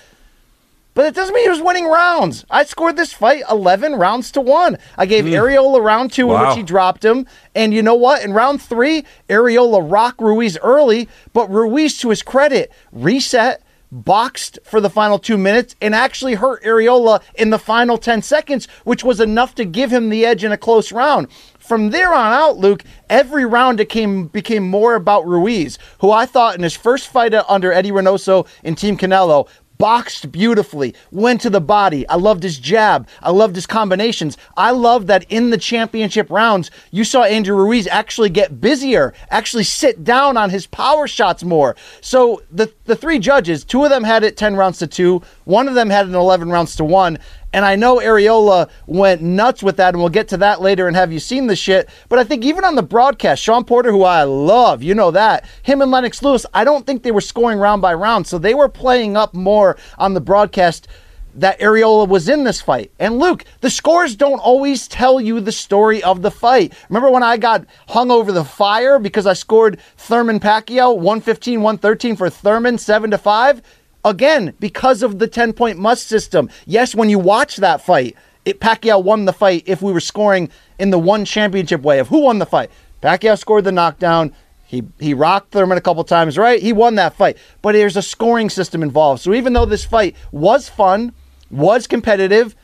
But it doesn't mean he was winning rounds. I scored this fight 11 rounds to one. I gave mm. Arreola round two, wow. in which he dropped him. And you know what? In round three, Arreola rocked Ruiz early, but Ruiz, to his credit, reset, boxed for the final two minutes, and actually hurt Arreola in the final 10 seconds, which was enough to give him the edge in a close round. From there on out, Luke, every round became became more about Ruiz, who I thought in his first fight under Eddie Reynoso in Team Canelo boxed beautifully, went to the body. I loved his jab. I loved his combinations. I love that in the championship rounds, you saw Andrew Ruiz actually get busier, actually sit down on his power shots more. So the the three judges, two of them had it 10 rounds to 2, one of them had it 11 rounds to 1. And I know Arreola went nuts with that, and we'll get to that later and have you seen the shit. But I think even on the broadcast, Shawn Porter, who I love, you know that, him and Lennox Lewis, I don't think they were scoring round by round. So they were playing up more on the broadcast that Arreola was in this fight. And Luke, the scores don't always tell you the story of the fight. Remember when I got hung over the fire because I scored Thurman Pacquiao 115 113 for Thurman 7 to 5? Again, because of the 10 point must system. Yes, when you watch that fight, it, Pacquiao won the fight if we were scoring in the one championship way of who won the fight. Pacquiao scored the knockdown. He, he rocked Thurman a couple times, right? He won that fight. But there's a scoring system involved. So even though this fight was fun, was competitive,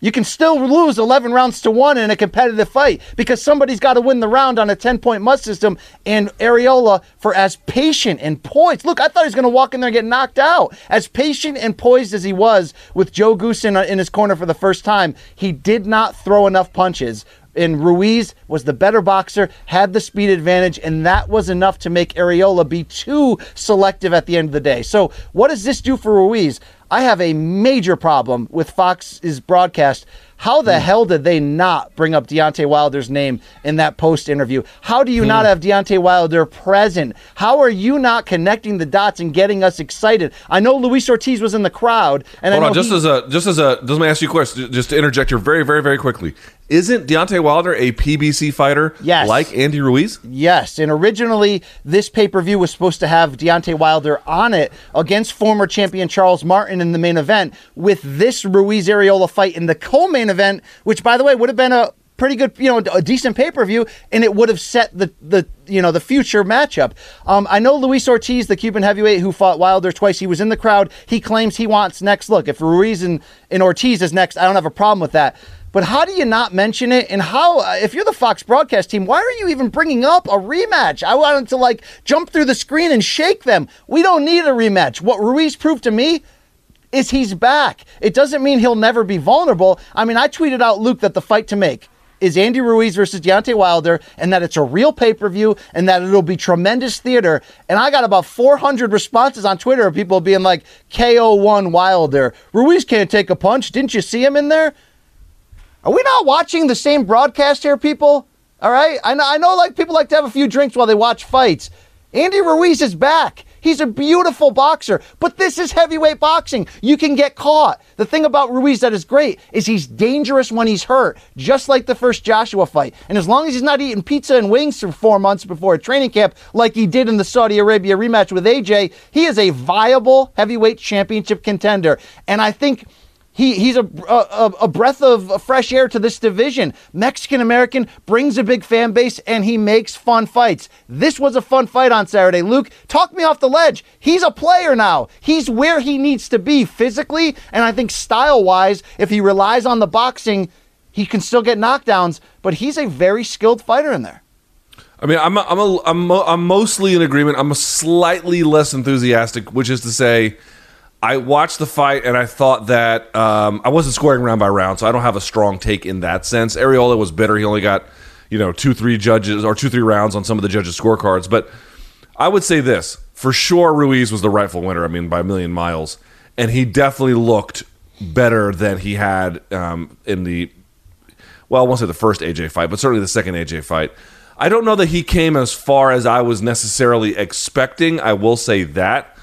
you can still lose 11 rounds to one in a competitive fight because somebody's got to win the round on a 10 point must system. And Arreola, for as patient and poised, look, I thought he was going to walk in there and get knocked out. As patient and poised as he was with Joe Goossen in, his corner for the first time, he did not throw enough punches and Ruiz was the better boxer, had the speed advantage, and that was enough to make Arreola be too selective at the end of the day. So, what does this do for Ruiz? I have a major problem with Fox's broadcast. How the mm. hell did they not bring up Deontay Wilder's name in that post interview? How do you mm. not have Deontay Wilder present? How are you not connecting the dots and getting us excited? I know Luis Ortiz was in the crowd, and hold on, just he, as a just as a let me ask you a question, just to interject here very very very quickly. Isn't Deontay Wilder a PBC fighter yes. like Andy Ruiz? Yes. And originally, this pay per view was supposed to have Deontay Wilder on it against former champion Charles Martin in the main event, with this Ruiz Arreola fight in the co main event, which, by the way, would have been a pretty good, you know, a decent pay per view, and it would have set the the you know the future matchup. Um, I know Luis Ortiz, the Cuban heavyweight who fought Wilder twice. He was in the crowd. He claims he wants next look. If Ruiz and, and Ortiz is next, I don't have a problem with that. But how do you not mention it? And how, uh, if you're the Fox broadcast team, why are you even bringing up a rematch? I wanted to like jump through the screen and shake them. We don't need a rematch. What Ruiz proved to me is he's back. It doesn't mean he'll never be vulnerable. I mean, I tweeted out Luke that the fight to make is Andy Ruiz versus Deontay Wilder, and that it's a real pay per view, and that it'll be tremendous theater. And I got about 400 responses on Twitter of people being like, KO1 Wilder. Ruiz can't take a punch. Didn't you see him in there? Are we not watching the same broadcast here, people? All right. I know, I know like people like to have a few drinks while they watch fights. Andy Ruiz is back. He's a beautiful boxer, but this is heavyweight boxing. You can get caught. The thing about Ruiz that is great is he's dangerous when he's hurt, just like the first Joshua fight. And as long as he's not eating pizza and wings for four months before a training camp, like he did in the Saudi Arabia rematch with AJ, he is a viable heavyweight championship contender. And I think he, he's a, a, a breath of fresh air to this division. Mexican American brings a big fan base and he makes fun fights. This was a fun fight on Saturday. Luke, talk me off the ledge. He's a player now. He's where he needs to be physically and I think style wise. If he relies on the boxing, he can still get knockdowns, but he's a very skilled fighter in there. I mean, I'm a, I'm a, I'm, a, I'm mostly in agreement. I'm slightly less enthusiastic, which is to say, I watched the fight and I thought that um, I wasn't scoring round by round, so I don't have a strong take in that sense. Arreola was bitter; he only got you know two, three judges or two, three rounds on some of the judges' scorecards. But I would say this for sure: Ruiz was the rightful winner. I mean, by a million miles, and he definitely looked better than he had um, in the well, I won't say the first AJ fight, but certainly the second AJ fight. I don't know that he came as far as I was necessarily expecting. I will say that.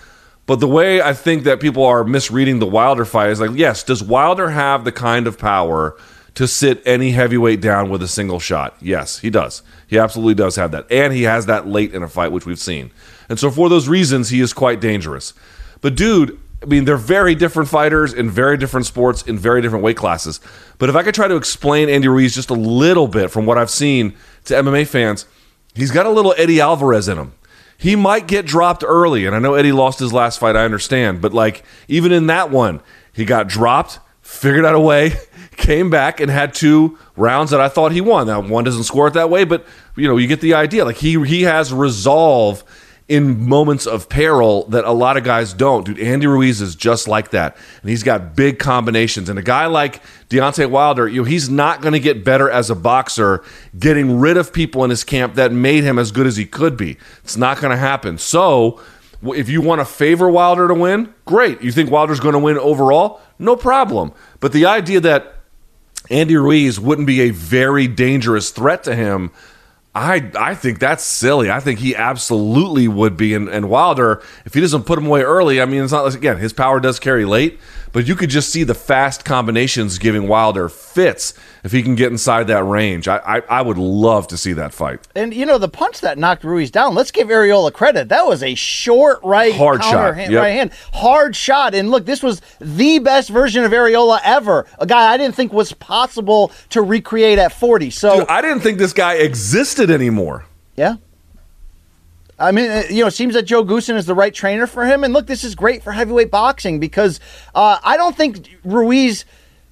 But the way I think that people are misreading the Wilder fight is like, yes, does Wilder have the kind of power to sit any heavyweight down with a single shot? Yes, he does. He absolutely does have that. And he has that late in a fight, which we've seen. And so for those reasons, he is quite dangerous. But dude, I mean, they're very different fighters in very different sports in very different weight classes. But if I could try to explain Andy Ruiz just a little bit from what I've seen to MMA fans, he's got a little Eddie Alvarez in him he might get dropped early. And I know Eddie lost his last fight, I understand. But like, even in that one, he got dropped, figured out a way, came back, and had two rounds that I thought he won. Now, one doesn't score it that way, but you know, you get the idea. Like, he, he has resolve in moments of peril that a lot of guys don't. Dude, Andy Ruiz is just like that. And he's got big combinations. And a guy like Deontay Wilder, you know, he's not going to get better as a boxer getting rid of people in his camp that made him as good as he could be. It's not going to happen. So, if you want to favor Wilder to win, great. You think Wilder's going to win overall? No problem. But the idea that Andy Ruiz wouldn't be a very dangerous threat to him I I think that's silly. I think he absolutely would be. And, and Wilder, if he doesn't put him away early, I mean, it's not like again his power does carry late, but you could just see the fast combinations giving Wilder fits if he can get inside that range. I, I, I would love to see that fight. And you know the punch that knocked Ruiz down. Let's give Arreola credit. That was a short right hard shot, hand, yep. right hand, hard shot. And look, this was the best version of Arreola ever. A guy I didn't think was possible to recreate at 40. So Dude, I didn't think this guy existed anymore. Yeah. I mean, uh, you know, it seems that Joe Goossen is the right trainer for him. And look, this is great for heavyweight boxing because uh, I don't think Ruiz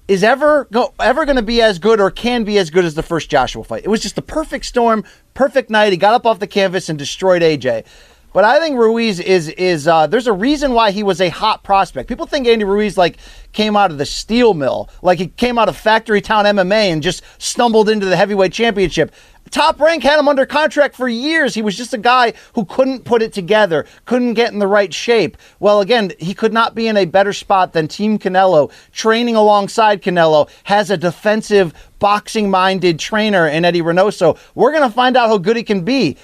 is ever go, ever going to be as good or can be as good as the first Joshua fight. It was just the perfect storm, perfect night. He got up off the canvas and destroyed AJ. But I think Ruiz is is uh, there's a reason why he was a hot prospect. People think Andy Ruiz like came out of the steel mill, like he came out of Factory Town MMA and just stumbled into the heavyweight championship. Top Rank had him under contract for years. He was just a guy who couldn't put it together, couldn't get in the right shape. Well, again, he could not be in a better spot than Team Canelo, training alongside Canelo, has a defensive, boxing minded trainer in Eddie Reynoso. We're going to find out how good he can be.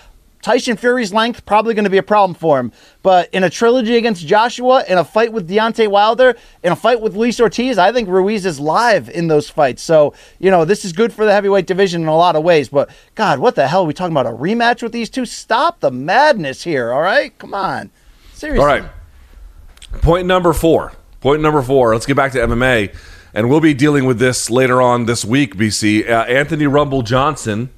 Tyson Fury's length probably going to be a problem for him. But in a trilogy against Joshua, in a fight with Deontay Wilder, in a fight with Luis Ortiz, I think Ruiz is live in those fights. So, you know, this is good for the heavyweight division in a lot of ways. But God, what the hell are we talking about? A rematch with these two? Stop the madness here, all right? Come on. Seriously. All right. Point number four. Point number four. Let's get back to MMA. And we'll be dealing with this later on this week, BC. Uh, Anthony Rumble Johnson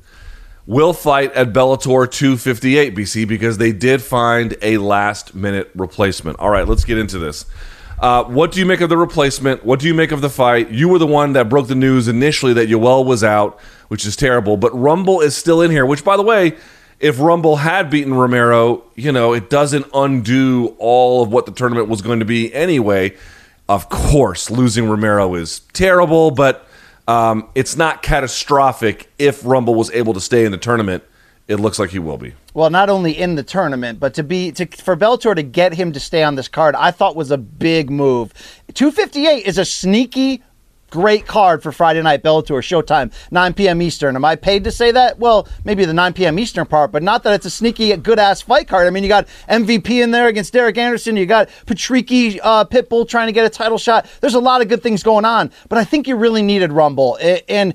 will fight at Bellator 258, BC, because they did find a last minute replacement. All right, let's get into this. Uh, what do you make of the replacement? What do you make of the fight? You were the one that broke the news initially that Yoel was out, which is terrible. But Rumble is still in here, which, by the way, if Rumble had beaten Romero, you know, it doesn't undo all of what the tournament was going to be anyway. Of course, losing Romero is terrible, but Um, it's not catastrophic if Rumble was able to stay in the tournament. It looks like he will be. Well, not only in the tournament, but to be to for Bellator to get him to stay on this card, I thought was a big move. 258 is a sneaky great card for Friday night Bellator Showtime, 9 p.m. Eastern. Am I paid to say that? Well, maybe the 9 p.m. Eastern part, but not that it's a sneaky good ass fight card. I mean, you got MVP in there against Derek Anderson. You got Patricky uh, Pitbull trying to get a title shot. There's a lot of good things going on, but I think you really needed Rumble and.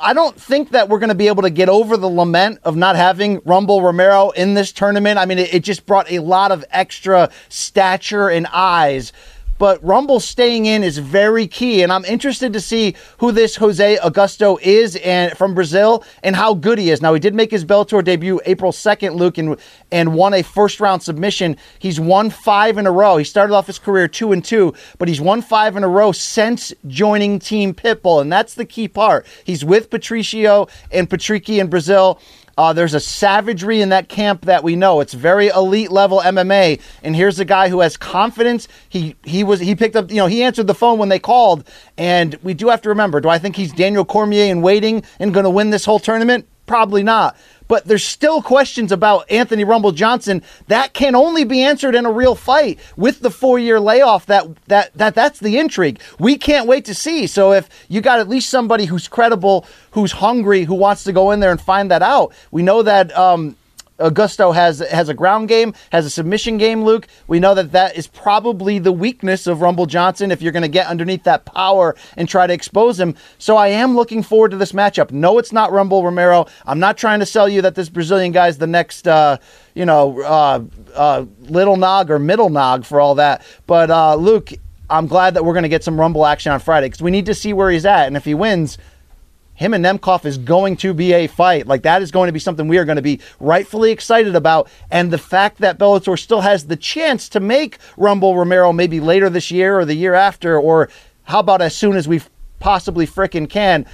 I don't think that we're going to be able to get over the lament of not having Rumble Romero in this tournament. I mean, it, it just brought a lot of extra stature and eyes but Rumble staying in is very key. And I'm interested to see who this Jose Augusto is and from Brazil and how good he is. Now, he did make his Bellator debut April 2nd, Luke, and, and won a first round submission. He's won five in a row. He started off his career two and two, but he's won five in a row since joining Team Pitbull. And that's the key part. He's with Patricio and Patricky in Brazil. Uh, there's a savagery in that camp that we know. It's very elite level MMA. And here's a guy who has confidence. He he was he picked up, you know, he answered the phone when they called. And we do have to remember, do I think he's Daniel Cormier in waiting and going to win this whole tournament? Probably not but there's still questions about Anthony Rumble Johnson that can only be answered in a real fight with the four year layoff. That that that that's the intrigue. We can't wait to see. So if you got at least somebody who's credible, who's hungry, who wants to go in there and find that out, we know that. Um, Augusto has has a ground game, has a submission game. Luke, we know that that is probably the weakness of Rumble Johnson. If you're going to get underneath that power and try to expose him, so I am looking forward to this matchup. No, it's not Rumble Romero. I'm not trying to sell you that this Brazilian guy is the next, uh, you know, uh, uh, little nog or middle nog for all that. But uh, Luke, I'm glad that we're going to get some Rumble action on Friday because we need to see where he's at, and if he wins him and Nemkov is going to be a fight. Like that is going to be something we are going to be rightfully excited about. And the fact that Bellator still has the chance to make Rumble Romero maybe later this year or the year after, or how about as soon as we possibly fricking can.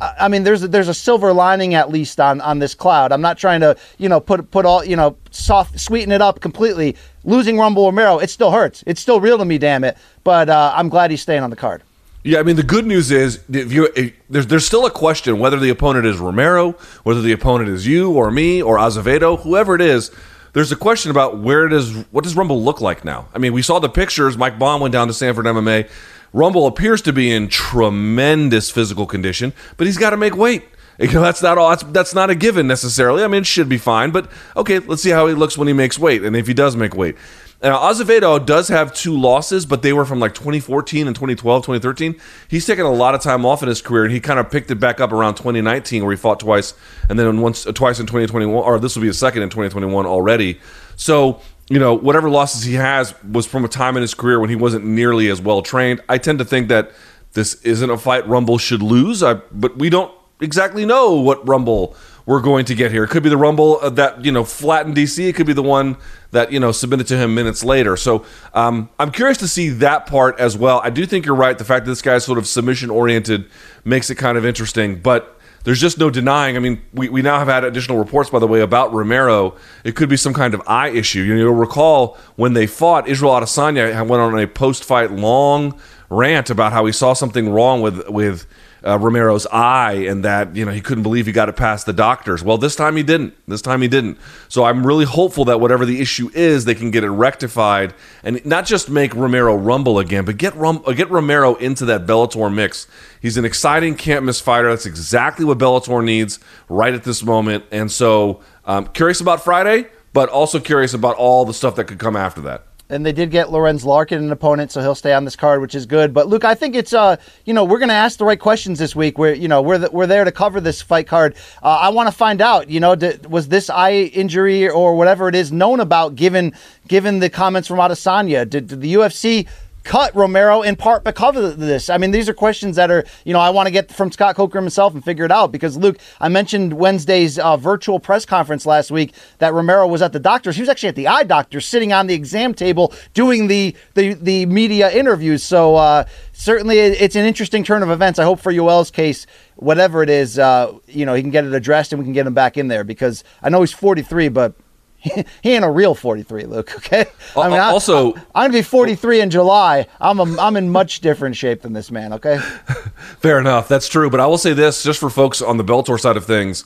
I mean, there's a, there's a silver lining at least on on this cloud. I'm not trying to you know put put all you know soft sweeten it up completely. Losing Rumble Romero, it still hurts. It's still real to me, damn it. But uh, I'm glad he's staying on the card. Yeah, I mean the good news is if you if, there's there's still a question whether the opponent is Romero, whether the opponent is you or me or Azevedo, whoever it is. There's a question about where is. What does Rumble look like now? I mean, we saw the pictures. Mike Bohn went down to Sanford MMA. Rumble appears to be in tremendous physical condition, but he's got to make weight. You know, that's not all. That's, that's not a given necessarily. I mean, it should be fine, but okay. Let's see how he looks when he makes weight, and if he does make weight. Now, Azevedo does have two losses, but they were from like 2014 and 2012, 2013. He's taken a lot of time off in his career, and he kind of picked it back up around 2019, where he fought twice, and then once, uh, twice in 2021, or this will be a second in 2021 already. So, you know, whatever losses he has was from a time in his career when he wasn't nearly as well trained. I tend to think that this isn't a fight Rumble should lose, I, but we don't exactly know what Rumble we're going to get here. It could be the Rumble that you know flattened DC. It could be the one that you know submitted to him minutes later. So um, I'm curious to see that part as well. I do think you're right. The fact that this guy's sort of submission oriented makes it kind of interesting, but. There's just no denying. I mean, we, we now have had additional reports, by the way, about Romero. It could be some kind of eye issue. You know, you'll recall when they fought, Israel Adesanya went on a post-fight long rant about how he saw something wrong with with uh, Romero's eye and that you know he couldn't believe he got it past the doctors. Well, this time he didn't. This time he didn't. So I'm really hopeful that whatever the issue is, they can get it rectified and not just make Romero rumble again, but get uh, get Romero into that Bellator mix. He's an exciting can't miss fighter. That's exactly what Bellator needs right at this moment. And so, um, curious about Friday, but also curious about all the stuff that could come after that and they did get Lorenz Larkin an opponent, so he'll stay on this card, which is good. But Luke, I think it's uh, you know, we're going to ask the right questions this week. We're you know, we're we're there to cover this fight card. Uh, I want to find out, you know, was this eye injury or whatever it is known about given given the comments from Adesanya? Did, did the UFC cut Romero in part because of this? I mean, these are questions that are, you know, I want to get from Scott Coker himself and figure it out because, Luke, I mentioned Wednesday's uh, virtual press conference last week that Romero was at the doctor's. He was actually at the eye doctor sitting on the exam table doing the, the, the media interviews. So, uh, certainly it's an interesting turn of events. I hope for Yoel's case, whatever it is, uh, you know, he can get it addressed and we can get him back in there because I know he's 43, but he ain't a real 43, Luke. Okay. I mean, also, I, am gonna be 43 in July. I'm a, I'm in much different shape than this man. Okay. Fair enough. That's true. But I will say this, just for folks on the Bellator side of things.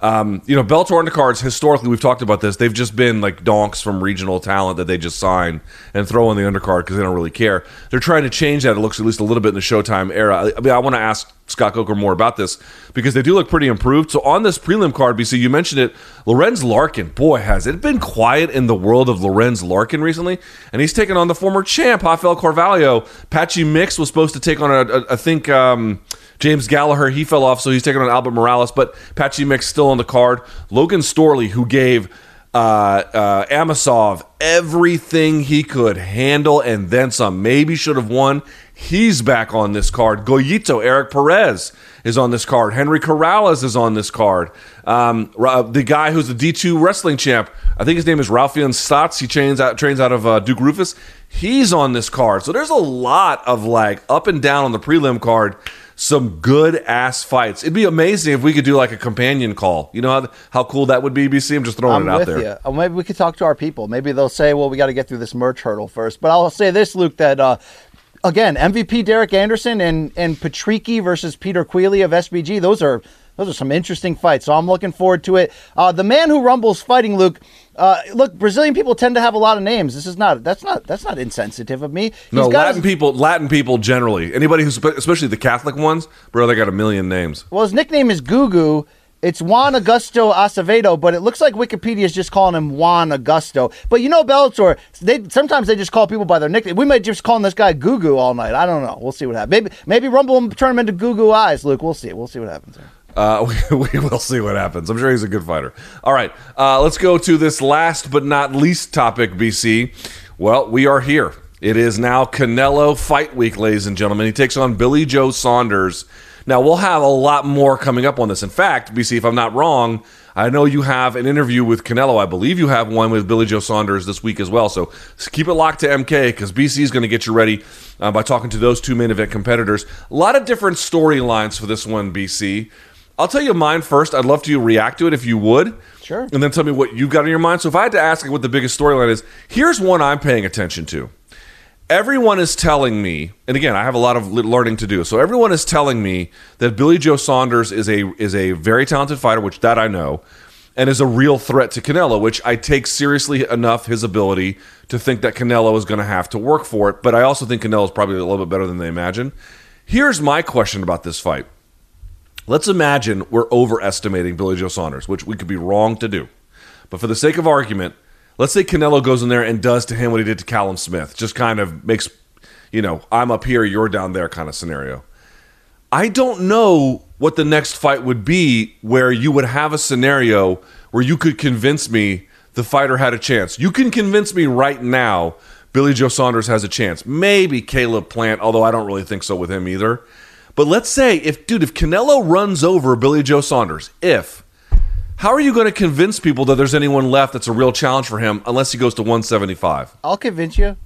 Um, you know, Bellator undercards, historically, we've talked about this. They've just been like donks from regional talent that they just sign and throw in the undercard because they don't really care. They're trying to change that. It looks at least a little bit in the Showtime era. I mean, I want to ask Scott Coker more about this because they do look pretty improved. So on this prelim card, BC, you mentioned it. Lorenz Larkin, boy, has it been quiet in the world of Lorenz Larkin recently, and he's taken on the former champ Rafael Carvalho. Patchy Mix was supposed to take on, a, a, I think. Um, James Gallagher, he fell off, so he's taking on Albert Morales, but Patchy Mix still on the card. Logan Storley, who gave uh, uh, Amosov everything he could handle and then some, maybe should have won. He's back on this card. Goyito, Eric Perez is on this card. Henry Corrales is on this card. Um, the guy who's the D2 wrestling champ, I think his name is Raufeon Stots. He trains out, trains out of uh, Duke Roufus. He's on this card. So there's a lot of like up and down on the prelim card some good ass fights. It'd be amazing if we could do like a companion call. You know how how cool that would be, BC? I'm just throwing I'm it out with there. You. Uh, maybe we could talk to our people. Maybe they'll say, well, we got to get through this merch hurdle first. But I'll say this, Luke, that uh, again, MVP Derek Anderson and and Patricky versus Peter Queally of SBG. Those are those are some interesting fights. So I'm looking forward to it. Uh, the man who rumbles fighting, Luke. Uh, look, Brazilian people tend to have a lot of names. This is not that's not that's not insensitive of me. He's no, got Latin his- people, Latin people generally, anybody who's especially the Catholic ones, bro, they got a million names. Well, his nickname is Gugu. It's Juan Augusto Azevedo, but it looks like Wikipedia is just calling him Juan Augusto. But you know, Bellator, they sometimes they just call people by their nickname. We might just call this guy Gugu all night. I don't know. We'll see what happens. Maybe maybe Rumble will turn him into Gugu eyes, Luke. We'll see. We'll see what happens. Uh, we, we, will see what happens. I'm sure he's a good fighter. All right, uh, let's go to this last but not least topic, BC. Well, we are here. It is now Canelo Fight Week, ladies and gentlemen. He takes on Billy Joe Saunders. Now, we'll have a lot more coming up on this. In fact, BC, if I'm not wrong, I know you have an interview with Canelo. I believe you have one with Billy Joe Saunders this week as well. So keep it locked to MK because BC is going to get you ready uh, by talking to those two main event competitors. A lot of different storylines for this one, BC. I'll tell you mine first. I'd love to react to it if you would. Sure. And then tell me what you've got in your mind. So if I had to ask what the biggest storyline is, here's one I'm paying attention to. Everyone is telling me, and again, I have a lot of learning to do. So everyone is telling me that Billy Joe Saunders is a is a very talented fighter, which that I know, and is a real threat to Canelo, which I take seriously enough his ability to think that Canelo is going to have to work for it. But I also think Canelo is probably a little bit better than they imagine. Here's my question about this fight. Let's imagine we're overestimating Billy Joe Saunders, which we could be wrong to do. But for the sake of argument, let's say Canelo goes in there and does to him what he did to Callum Smith, just kind of makes, you know, I'm up here, you're down there kind of scenario. I don't know what the next fight would be where you would have a scenario where you could convince me the fighter had a chance. You can convince me right now Billy Joe Saunders has a chance. Maybe Caleb Plant, although I don't really think so with him either. But let's say if dude, if Canelo runs over Billy Joe Saunders, if how are you going to convince people that there's anyone left that's a real challenge for him unless he goes to 175? I'll convince you.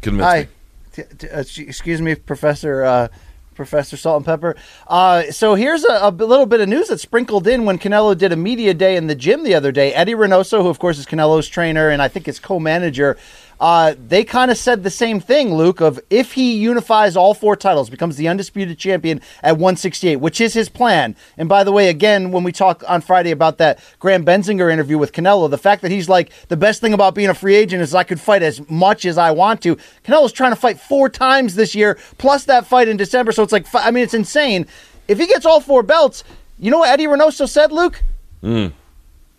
Convince Hi. me. T- t- uh, excuse me, Professor uh, Professor Salt and Pepper. Uh, so here's a, a little bit of news that sprinkled in when Canelo did a media day in the gym the other day. Eddie Reynoso, who of course is Canelo's trainer and I think his co-manager, uh, they kind of said the same thing, Luke, of if he unifies all four titles, becomes the undisputed champion at 168, which is his plan. And by the way, again, when we talk on Friday about that Graham Bensinger interview with Canelo, the fact that he's like, the best thing about being a free agent is I could fight as much as I want to. Canelo's trying to fight four times this year, plus that fight in December. So it's like, I mean, it's insane. If he gets all four belts, you know what Eddie Reynoso said, Luke?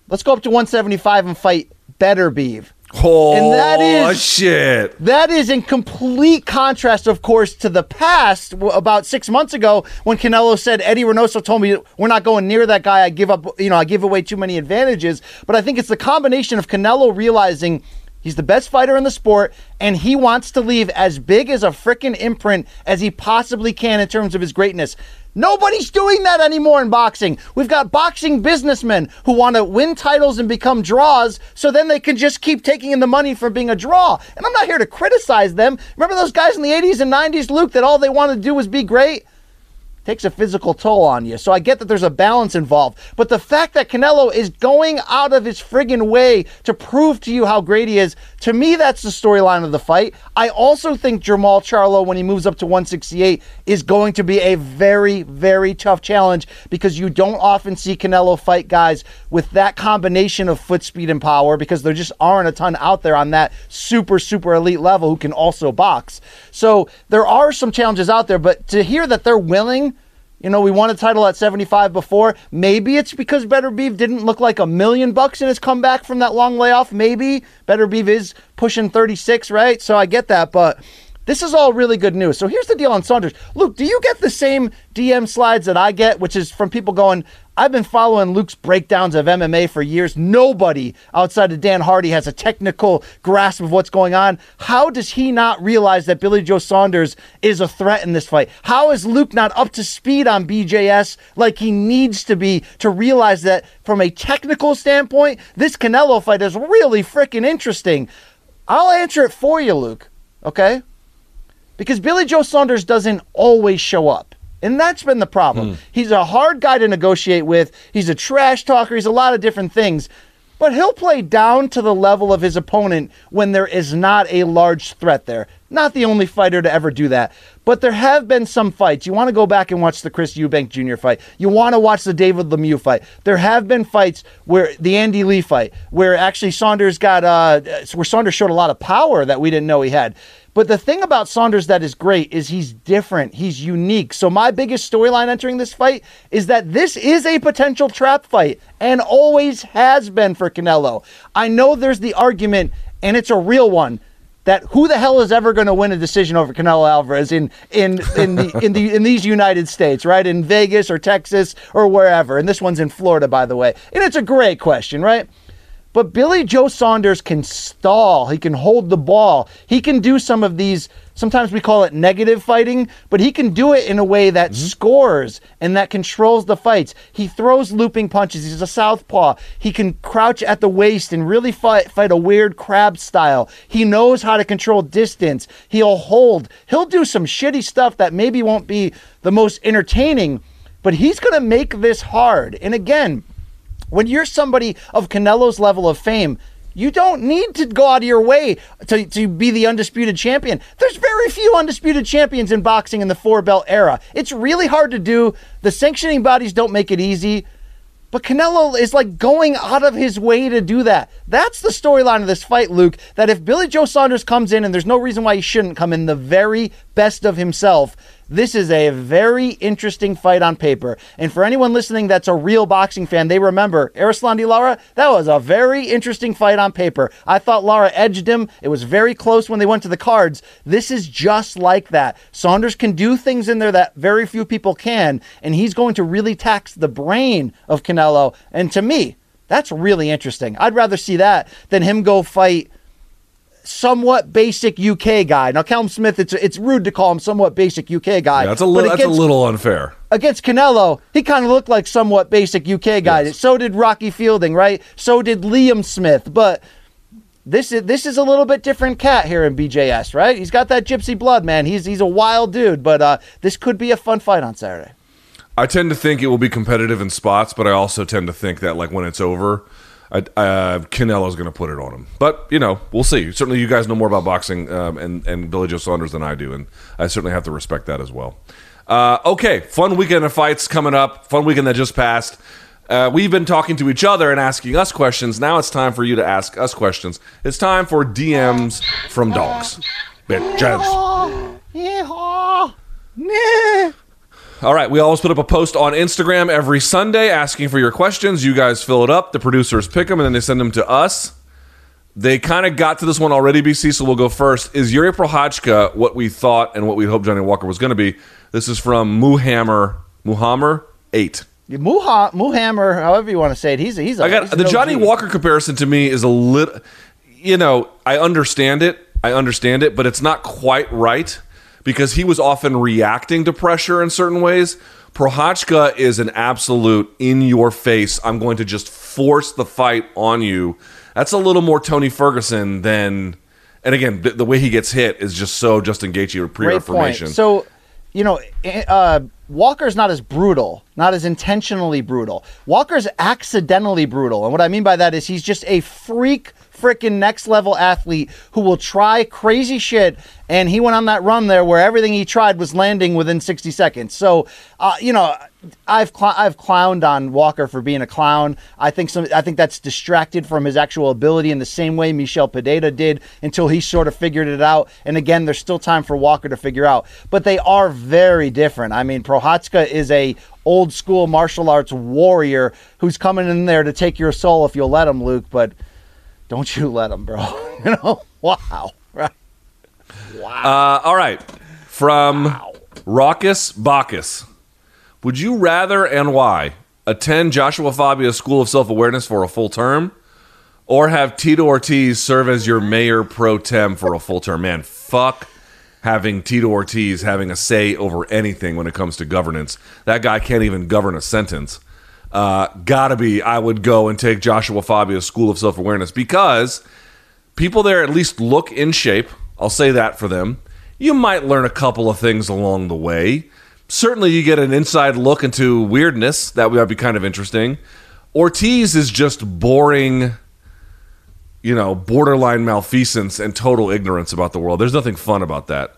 Let's go up to 175 and fight Beterbiev. Oh, And that is- shit. That is in complete contrast, of course, to the past. About six months ago, when Canelo said Eddie Reynoso told me we're not going near that guy. I give up, you know, I give away too many advantages. But I think it's the combination of Canelo realizing he's the best fighter in the sport and he wants to leave as big as a freaking imprint as he possibly can in terms of his greatness. Nobody's doing that anymore in boxing. We've got boxing businessmen who want to win titles and become draws so then they can just keep taking in the money for being a draw. And I'm not here to criticize them. Remember those guys in the 80s and 90s, Luke, that all they wanted to do was be great? Takes a physical toll on you. So I get that there's a balance involved. But the fact that Canelo is going out of his friggin' way to prove to you how great he is, to me, that's the storyline of the fight. I also think Jermall Charlo, when he moves up to 168, is going to be a very, very tough challenge because you don't often see Canelo fight guys with that combination of foot speed and power because there just aren't a ton out there on that super, super elite level who can also box. So there are some challenges out there, but to hear that they're willing you know, we won a title at 75 before. Maybe it's because Beterbiev didn't look like a million bucks in his comeback from that long layoff. Maybe Beterbiev is pushing 36, right? So I get that, but this is all really good news. So here's the deal on Saunders. Luke, do you get the same DM slides that I get, which is from people going, I've been following Luke's breakdowns of MMA for years. Nobody outside of Dan Hardy has a technical grasp of what's going on. How does he not realize that Billy Joe Saunders is a threat in this fight? How is Luke not up to speed on BJS like he needs to be to realize that from a technical standpoint, this Canelo fight is really freaking interesting? I'll answer it for you, Luke. Okay? Because Billy Joe Saunders doesn't always show up. And that's been the problem. Mm. He's a hard guy to negotiate with. He's a trash talker. He's a lot of different things. But he'll play down to the level of his opponent when there is not a large threat there. Not the only fighter to ever do that. But there have been some fights. You want to go back and watch the Chris Eubank Jr. fight. You want to watch the David Lemieux fight. There have been fights where the Andy Lee fight, where actually Saunders got, uh, where Saunders showed a lot of power that we didn't know he had. But the thing about Saunders that is great is he's different. He's unique. So my biggest storyline entering this fight is that this is a potential trap fight and always has been for Canelo. I know there's the argument, and it's a real one, that who the hell is ever going to win a decision over Canelo Alvarez in in in the in the in these United States, right? In Vegas or Texas or wherever. And this one's in Florida, by the way. And it's a great question, right? But Billy Joe Saunders can stall. He can hold the ball. He can do some of these, sometimes we call it negative fighting, but he can do it in a way that mm-hmm. scores and that controls the fights. He throws looping punches. He's a southpaw. He can crouch at the waist and really fight, fight a weird crab style. He knows how to control distance. He'll hold. He'll do some shitty stuff that maybe won't be the most entertaining, but he's going to make this hard. And again, when you're somebody of Canelo's level of fame, you don't need to go out of your way to, to be the undisputed champion. There's very few undisputed champions in boxing in the four belt era. It's really hard to do. The sanctioning bodies don't make it easy. But Canelo is like going out of his way to do that. That's the storyline of this fight, Luke. That if Billy Joe Saunders comes in, and there's no reason why he shouldn't come in the very best of himself, this is a very interesting fight on paper. And for anyone listening that's a real boxing fan, they remember Erislandy Lara, that was a very interesting fight on paper. I thought Lara edged him. It was very close when they went to the cards. This is just like that. Saunders can do things in there that very few people can, and he's going to really tax the brain of Canelo. And to me, that's really interesting. I'd rather see that than him go fight somewhat basic UK guy. Now, Callum Smith, it's it's rude to call him somewhat basic UK guy. Yeah, that's a little that's a little unfair. Against Canelo, he kind of looked like somewhat basic UK guy. Yes. So did Rocky Fielding, right? So did Liam Smith, but. This is this is a little bit different cat here in BJS, right? He's got that gypsy blood, man. He's he's a wild dude, but uh, this could be a fun fight on Saturday. I tend to think it will be competitive in spots, but I also tend to think that like when it's over, uh, Canelo's going to put it on him. But you know, we'll see. Certainly, you guys know more about boxing um, and and Billy Joe Saunders than I do, and I certainly have to respect that as well. Uh, okay, fun weekend of fights coming up. Fun weekend that just passed. Uh, we've been talking to each other and asking us questions. Now it's time for you to ask us questions. It's time for DMs from dogs. Bitches. Yeah. All right, we always put up a post on Instagram every Sunday asking for your questions. You guys fill it up, the producers pick them, and then they send them to us. They kind of got to this one already, BC, so we'll go first. Is Jiri Prochazka what we thought and what we hoped Johnny Walker was going to be? This is from Muhammer, Muhammer 8. Muha, Muhammer, however you want to say it, he's, he's a, I got, he's The Johnny Walker comparison to me is a little, you know, I understand it. I understand it, but it's not quite right because he was often reacting to pressure in certain ways. Prochazka is an absolute in your face. I'm going to just force the fight on you. That's a little more Tony Ferguson than, and again, the, the way he gets hit is just so Justin Gaethje or pre-reformation. So, you know, eh, uh, Walker's not as brutal, not as intentionally brutal. Walker's accidentally brutal. And what I mean by that is he's just a freak freaking next level athlete who will try crazy shit. And he went on that run there where everything he tried was landing within 60 seconds. So, uh, you know, I've cl- I've clowned on Walker for being a clown. I think some I think that's distracted from his actual ability in the same way Michel Pereira did until he sort of figured it out. And again, there's still time for Walker to figure out. But they are very different. I mean, Prochazka is a old school martial arts warrior who's coming in there to take your soul if you'll let him, Luke. But don't you let him, bro. you know? Wow. Right. Uh, all right. From Raucous Bacchus. Would you rather and why attend Joshua Fabia's School of Self Awareness for a full term or have Tito Ortiz serve as your mayor pro tem for a full term? Man, fuck having Tito Ortiz having a say over anything when it comes to governance. That guy can't even govern a sentence. Uh, gotta be, I would go and take Joshua Fabia's School of Self Awareness because people there at least look in shape. I'll say that for them. You might learn a couple of things along the way. Certainly, you get an inside look into weirdness. That would be kind of interesting. Ortiz is just boring, you know, borderline malfeasance and total ignorance about the world. There's nothing fun about that.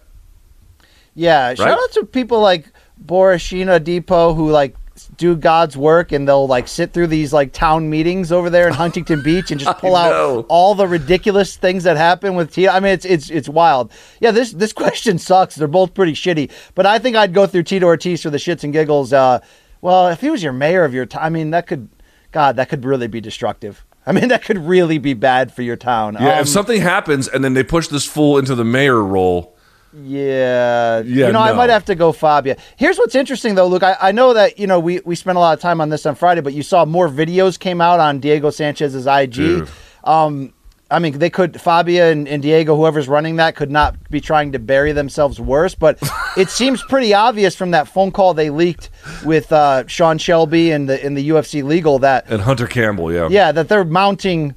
Yeah, shout out to people like Borishina Depot who like do God's work and they'll like sit through these like town meetings over there in Huntington Beach and just pull out all the ridiculous things that happen with Tito. I mean, it's it's it's wild. Yeah, this this question sucks. They're both pretty shitty, but I think I'd go through Tito Ortiz for the shits and giggles. Uh, well, if he was your mayor of your town, I mean, that could, God, that could really be destructive. I mean, that could really be bad for your town. Yeah, Um, if something happens and then they push this fool into the mayor role, Yeah. Yeah, You know, I might have to go Fabia. Here's what's interesting though, Luke. I, I know that, you know, we, we spent a lot of time on this on Friday, but you saw more videos came out on Diego Sanchez's IG. Dude. Um I mean, they could Fabia and, and Diego, whoever's running that, could not be trying to bury themselves worse. But it seems pretty obvious from that phone call they leaked with uh, Sean Shelby and the in the UFC legal that and Hunter Campbell, yeah. yeah, that they're mounting,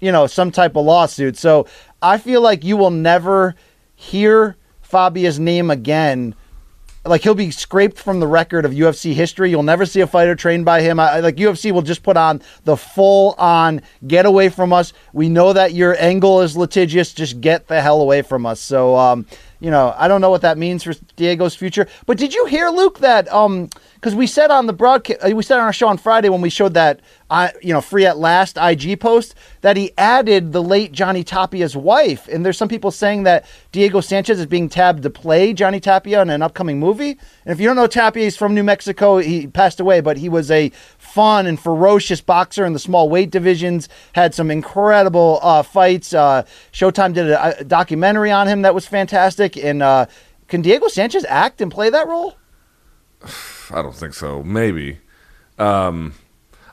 you know, some type of lawsuit. So I feel like you will never hear Fabia's name again. Like he'll be scraped from the record of UFC history. You'll never see a fighter trained by him. I, like UFC will just put on the full on get away from us. We know that your angle is litigious. Just get the hell away from us. So um, you know, I don't know what that means for Diego's future. But did you hear Luke that um because we said on the broadcast we said on our show on Friday when we showed that I you know free at last IG post that he added the late Johnny Tapia's wife and there's some people saying that Diego Sanchez is being tabbed to play Johnny Tapia in an upcoming movie and if you don't know Tapia he's from New Mexico he passed away but he was a fun and ferocious boxer in the small weight divisions had some incredible uh, fights uh, Showtime did a, a documentary on him that was fantastic and uh, can Diego Sanchez act and play that role I don't think so. Maybe. Um,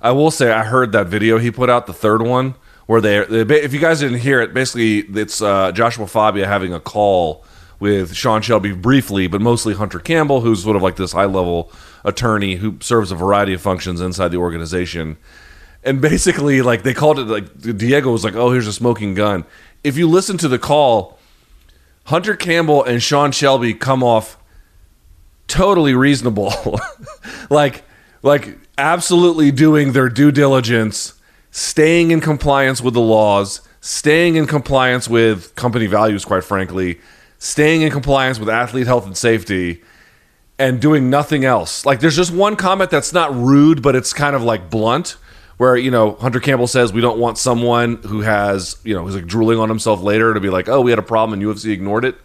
I will say I heard that video he put out, the third one, where they, they if you guys didn't hear it, basically it's uh, Joshua Fabia having a call with Sean Shelby briefly, but mostly Hunter Campbell, who's sort of like this high level attorney who serves a variety of functions inside the organization. And basically, like they called it like Diego was like, "Oh, here's a smoking gun." If you listen to the call, Hunter Campbell and Sean Shelby come off totally reasonable like like absolutely doing their due diligence staying in compliance with the laws staying in compliance with company values quite frankly staying in compliance with athlete health and safety and doing nothing else like there's just one comment that's not rude but it's kind of like blunt where you know hunter campbell says we don't want someone who has you know who's like drooling on himself later to be like oh we had a problem and ufc ignored it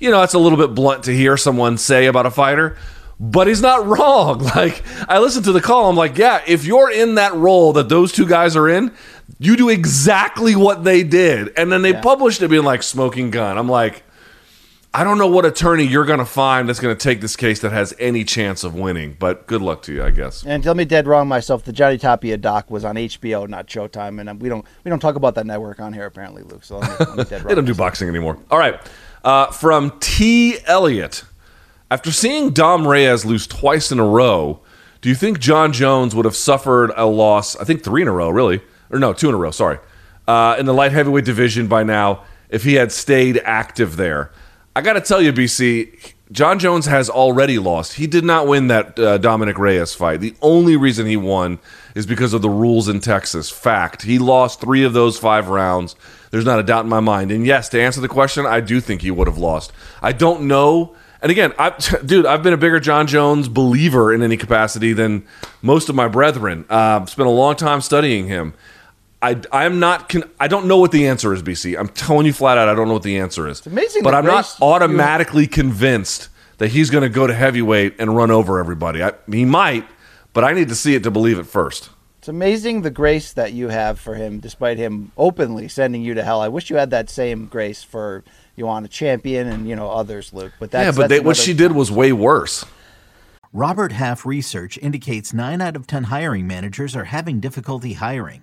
you know, that's a little bit blunt to hear someone say about a fighter, but he's not wrong. Like, I listened to the call, I'm like, yeah, if you're in that role that those two guys are in, you do exactly what they did. And then they published it being like smoking gun. I'm like, I don't know what attorney you're going to find that's going to take this case that has any chance of winning, but good luck to you, I guess. And tell me dead wrong myself. The Johnny Tapia doc was on HBO, not Showtime, and um, we don't we don't talk about that network on here apparently, Luke. So let me, let me dead wrong. They don't do boxing anymore. All right. Uh, from T. Elliott. After seeing Dom Reyes lose twice in a row, do you think Jon Jones would have suffered a loss? I think three in a row, really. Or no, two in a row, sorry. Uh, in the light heavyweight division by now if he had stayed active there. I got to tell you, BC, Jon Jones has already lost. He did not win that uh, Dominick Reyes fight. The only reason he won is because of the rules in Texas. Fact. He lost three of those five rounds. There's not a doubt in my mind. And yes, to answer the question, I do think he would have lost. I don't know. And again, I, dude, I've been a bigger Jon Jones believer in any capacity than most of my brethren. Uh, spent a long time studying him. I, I'm not. Con- I don't know what the answer is, BC. I'm telling you flat out, I don't know what the answer is. It's amazing but the I'm not grace automatically convinced that he's going to go to heavyweight and run over everybody. I, he might, but I need to see it to believe it first. It's amazing the grace that you have for him, despite him openly sending you to hell. I wish you had that same grace for Joanna Champion and you know others, Luke. But that's yeah, but that's they, what she did was way worse. Robert Half research indicates 9 out of 10 hiring managers are having difficulty hiring.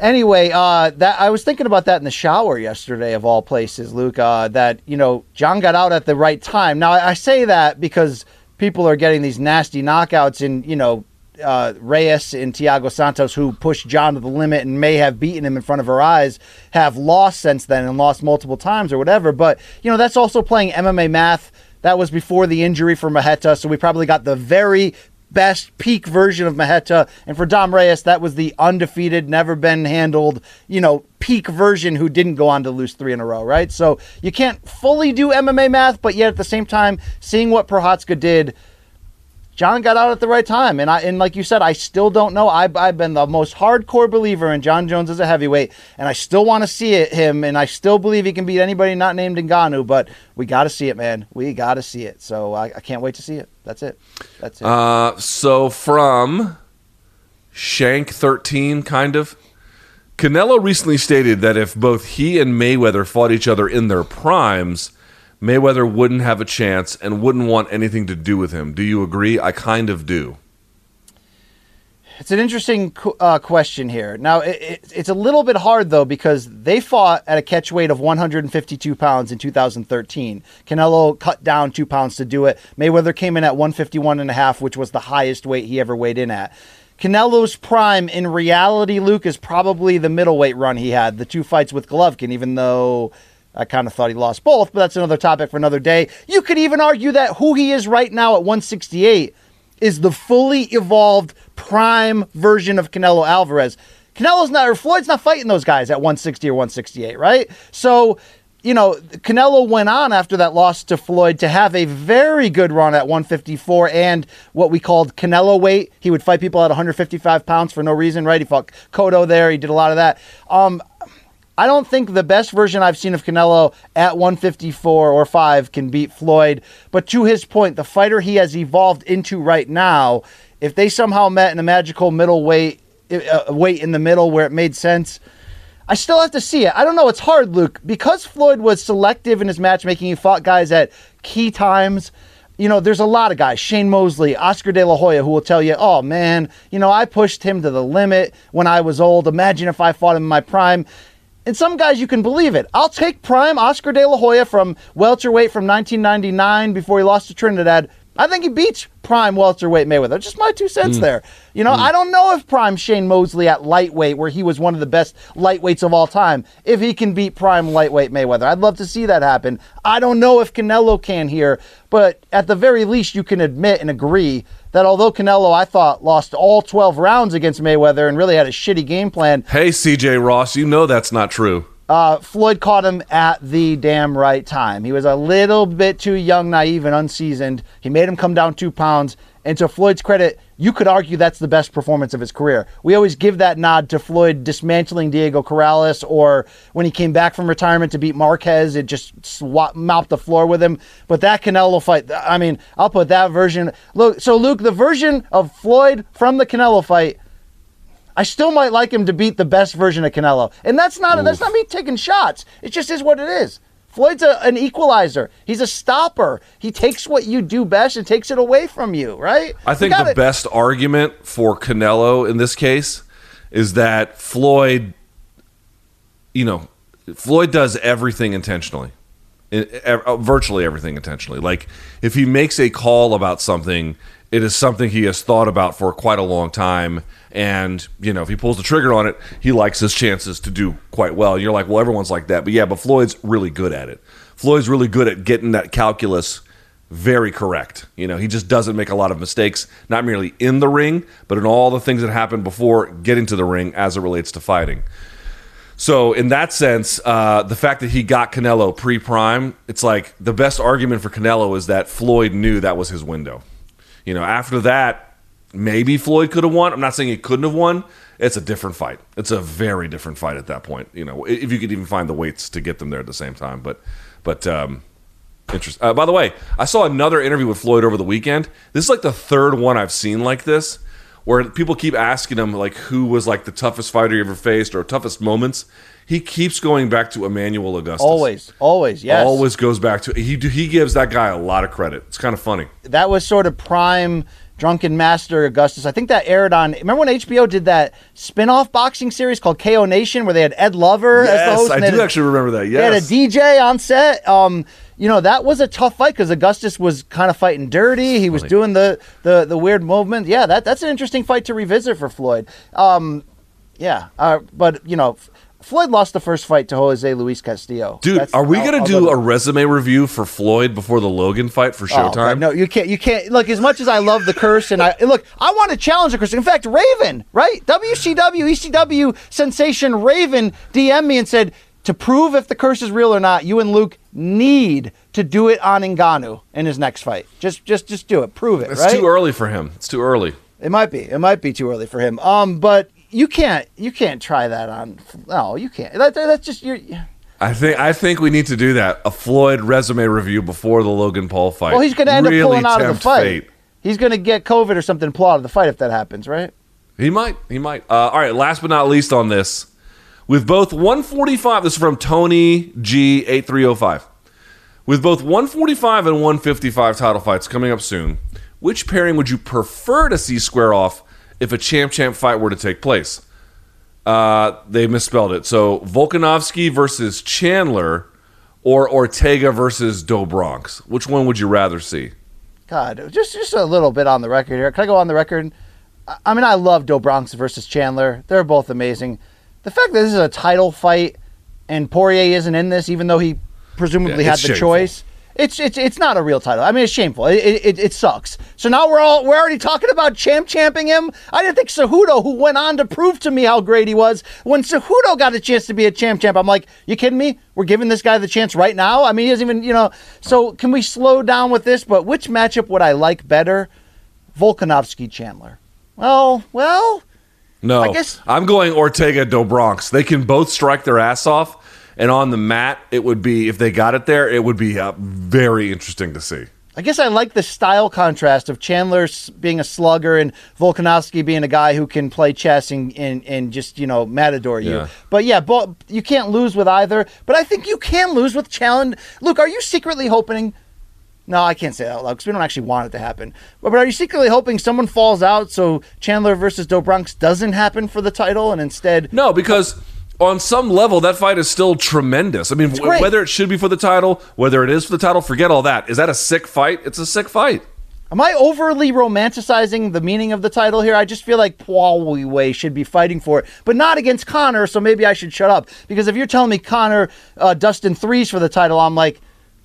Anyway, uh, that I was thinking about that in the shower yesterday, of all places, Luke. Uh, that you know, Jon got out at the right time. Now, I, say that because people are getting these nasty knockouts in, you know, uh, Reyes and Thiago Santos, who pushed Jon to the limit and may have beaten him in front of her eyes, have lost since then and lost multiple times or whatever. But you know, that's also playing MMA math. That was before the injury for Marreta, so we probably got the very best peak version of Marreta. And for Dom Reyes, that was the undefeated, never been handled, you know, peak version who didn't go on to lose three in a row, right? So you can't fully do MMA math, but yet at the same time, seeing what Prochazka did. Jon got out at the right time, and I and like you said, I still don't know. I, I've been the most hardcore believer in Jon Jones as a heavyweight, and I still want to see it him, and I still believe he can beat anybody not named Ngannou. But we got to see it, man. We got to see it. So I, I can't wait to see it. That's it. That's it. Uh, so from Shank 13, kind of. Canelo recently stated that if both he and Mayweather fought each other in their primes, Mayweather wouldn't have a chance and wouldn't want anything to do with him. Do you agree? I kind of do. It's an interesting uh, question here. Now, it, it, it's a little bit hard, though, because they fought at a catch weight of 152 pounds in 2013. Canelo cut down two pounds to do it. Mayweather came in at 151 and a half, which was the highest weight he ever weighed in at. Canelo's prime, in reality, Luke, is probably the middleweight run he had, the two fights with Golovkin, even though I kind of thought he lost both, but that's another topic for another day. You could even argue that who he is right now at 168 is the fully evolved prime version of Canelo Alvarez. Canelo's not, or Floyd's not fighting those guys at 160 or 168, right? So, you know, Canelo went on after that loss to Floyd to have a very good run at 154 and what we called Canelo weight. He would fight people at 155 pounds for no reason, right? He fought Cotto there. He did a lot of that. Um, I don't think the best version I've seen of Canelo at 154 or 5 can beat Floyd. But to his point, the fighter he has evolved into right now, if they somehow met in a magical middleweight uh, weight in the middle where it made sense, I still have to see it. I don't know. It's hard, Luke, because Floyd was selective in his matchmaking. He fought guys at key times. You know, there's a lot of guys, Shane Mosley, Oscar De La Hoya, who will tell you, oh man, you know, I pushed him to the limit when I was old. Imagine if I fought him in my prime. And some guys, you can believe it. I'll take prime Oscar De La Hoya from welterweight from 1999 before he lost to Trinidad. I think he beats prime welterweight Mayweather. Just my two cents mm. there. You know, mm. I don't know if prime Shane Mosley at lightweight, where he was one of the best lightweights of all time, if he can beat prime lightweight Mayweather. I'd love to see that happen. I don't know if Canelo can here, but at the very least, you can admit and agree that although Canelo, I thought, lost all 12 rounds against Mayweather and really had a shitty game plan, Hey, CJ Ross, you know that's not true. uh, Floyd caught him at the damn right time. He was a little bit too young, naive, and unseasoned. He made him come down two pounds. And to Floyd's credit, you could argue that's the best performance of his career. We always give that nod to Floyd dismantling Diego Corrales, or when he came back from retirement to beat Marquez, it just swap, mopped the floor with him. But that Canelo fight, I mean, I'll put that version. Look, so Luke, the version of Floyd from the Canelo fight I still might like him to beat the best version of Canelo. And that's not that's not me taking shots. It just is what it is. Floyd's a, an equalizer. He's a stopper. He takes what you do best and takes it away from you, right? I think the best argument for Canelo in this case is that Floyd, you know, Floyd does everything intentionally, uh, virtually everything intentionally. Like if he makes a call about something, it is something he has thought about for quite a long time. And you know, if he pulls the trigger on it, he likes his chances to do quite well. And you're like, well, everyone's like that, but yeah, but Floyd's really good at it. Floyd's really good at getting that calculus very correct. You know, he just doesn't make a lot of mistakes, not merely in the ring, but in all the things that happen before getting to the ring as it relates to fighting. So, in that sense, uh, the fact that he got Canelo pre prime, it's like the best argument for Canelo is that Floyd knew that was his window. You know, after that, maybe Floyd could have won. I'm not saying he couldn't have won. It's a different fight. It's a very different fight at that point. You know, if you could even find the weights to get them there at the same time. But, but, um, Interest. Uh, by the way, I saw another interview with Floyd over the weekend. This is like the third one I've seen like this, where people keep asking him like who was like the toughest fighter you ever faced or toughest moments. He keeps going back to Emmanuel Augustus. always, always, yes. always goes back to he. He gives that guy a lot of credit. It's kind of funny. that was sort of prime drunken master augustus i think that aired on remember when hbo did that spin-off boxing series called ko nation where they had ed lover as the Yes, host I and do had- actually remember that. Yes. They had a DJ on set. Um, you know that was a tough fight because Augustus was kind of fighting dirty. He was doing the, the the weird movement. Yeah, that that's an interesting fight to revisit for Floyd. Um, yeah, uh, but you know, F- Floyd lost the first fight to Jose Luis Castillo. dude. That's- are we I'll- gonna I'll do go- a resume review for Floyd before the Logan fight for Oh, Showtime? no, you can't. You can't. Look, as much as I love the curse, and I look, I want to challenge the curse. In fact, Raven, right? WCW, ECW sensation Raven DM me and said to prove if the curse is real or not, you and Luke need to do it on Ngannou in his next fight. Just, just, just do it. Prove it. It's right? too early for him. It's too early. It might be. It might be too early for him. Um, but you can't. You can't try that on. No, you can't. That, that- that's just your. I think I think we need to do that. A Floyd resume review before the Logan Paul fight. Well, he's going to end Really up pulling out of the fight. fate. He's going to get COVID or something, pull out of the fight if that happens, right? He might. He might. Uh, all right. Last but not least on this, with both 145. This is from Tony G 8305. With both 145 and 155 title fights coming up soon, which pairing would you prefer to see square off if a champ champ fight were to take place? Uh, they misspelled it. So Volkanovski versus Chandler, or Ortega versus Do Bronx. Which one would you rather see? God, just just a little bit on the record here. Can I go on the record? I- mean, I love Do Bronx versus Chandler. They're both amazing. The fact that this is a title fight and Poirier isn't in this, even though he presumably Yeah, had the shameful. choice, it's it's it's not a real title. I mean, it's shameful. It, it, it sucks. So now we're all we're already talking about champ champing him. I didn't think Cejudo, who went on to prove to me how great he was, when Cejudo got a chance to be a champ champ, I'm like, you kidding me? We're giving this guy the chance right now. I mean, he doesn't even you know. So can we slow down with this? But which matchup would I like better? Volkanovski Chandler. Well, well, No, I guess- I'm going Ortega Do Bronx. They can both strike their ass off, and on the mat, it would be if they got it there, it would be uh, very interesting to see. I guess I like the style contrast of Chandler being a slugger and Volkanovski being a guy who can play chess and, and, and just, you know, matador you. Yeah. But yeah, bo- you can't lose with either. But I think you can lose with Chandler. Luke, are you secretly hoping? No, I can't say that out loud because we don't actually want it to happen. But, but are you secretly hoping someone falls out so Chandler versus Do doesn't happen for the title and instead No, because on some level, that fight is still tremendous. I mean, w- whether it should be for the title, whether it is for the title, forget all that. Is that a sick fight? It's a sick fight. Am I overly romanticizing the meaning of the title here? I just feel like Wei should be fighting for it, but not against Connor. So maybe I should shut up because if you're telling me Connor, uh, Dustin threes for the title, I'm like,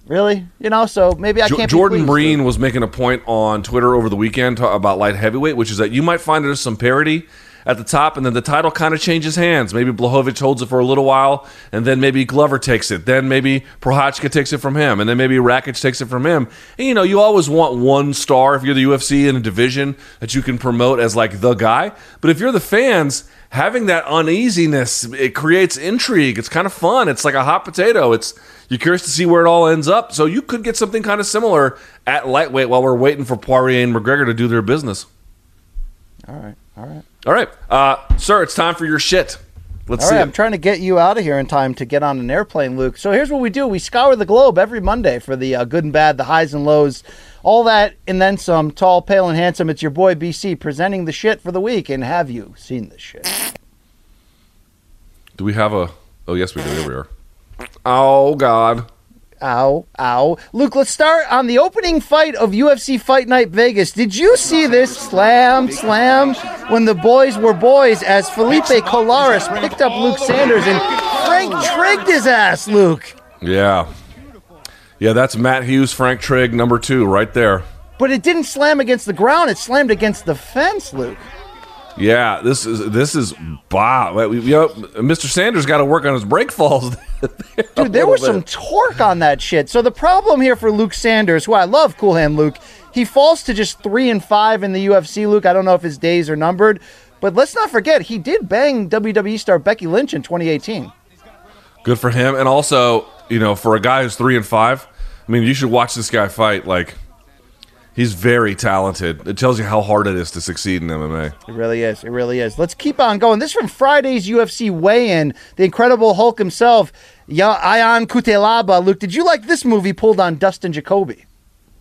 really? You know? So maybe I Jo- can't. Jordan. Breen was making a point on Twitter over the weekend about light heavyweight, which is that you might find there's some parity at the top, and then the title kind of changes hands. Maybe Blachowicz holds it for a little while, and then maybe Glover takes it. Then maybe Prochazka takes it from him, and then maybe Rakic takes it from him. And you know, you always want one star if you're the UFC in a division that you can promote as like the guy. But if you're the fans, having that uneasiness, it creates intrigue. It's kind of fun. It's like a hot potato. It's you're curious to see where it all ends up. So you could get something kind of similar at lightweight while we're waiting for Poirier and McGregor to do their business. All right, all right. All right, uh, sir, it's time for your shit. Let's All see. right. I'm trying to get you out of here in time to get on an airplane, Luke. So here's what we do: we scour the globe every Monday for the uh, good and bad, the highs and lows, all that, and then some. Tall, pale, and handsome. It's your boy BC presenting the shit for the week. And have you seen the shit? Do we have a? Oh yes, we do. Here we are. Oh God. Ow, ow. Luke, let's start on the opening fight of UFC Fight Night Vegas. Did you see this slam, slam when the boys were boys as Felipe Colares picked up Luke Sanders and Frank trigged his ass, Luke? Yeah. Yeah, that's Matt Hughes, Frank Trigg, number two, right there. But it didn't slam against the ground, it slammed against the fence, Luke. Yeah, this is this is wow. We- You know, Mr. Sanders got to work on his break falls. Dude, there was some torque on that shit. So the problem here for Luke Sanders, who I love, Cool Hand Luke, he falls to just three and five in the UFC. Luke, I don't know if his days are numbered, but let's not forget he did bang WWE star Becky Lynch in 2018. Good for him, and also, you know, for a guy who's three and five, I mean, you should watch this guy fight. Like, he's very talented. It tells you how hard it is to succeed in MMA. It really is. It really is. Let's keep on going. This is from Friday's UFC weigh-in. The Incredible Hulk himself, Ya- Ion Cutelaba. Luke, did you like this movie pulled on Dustin Jacoby?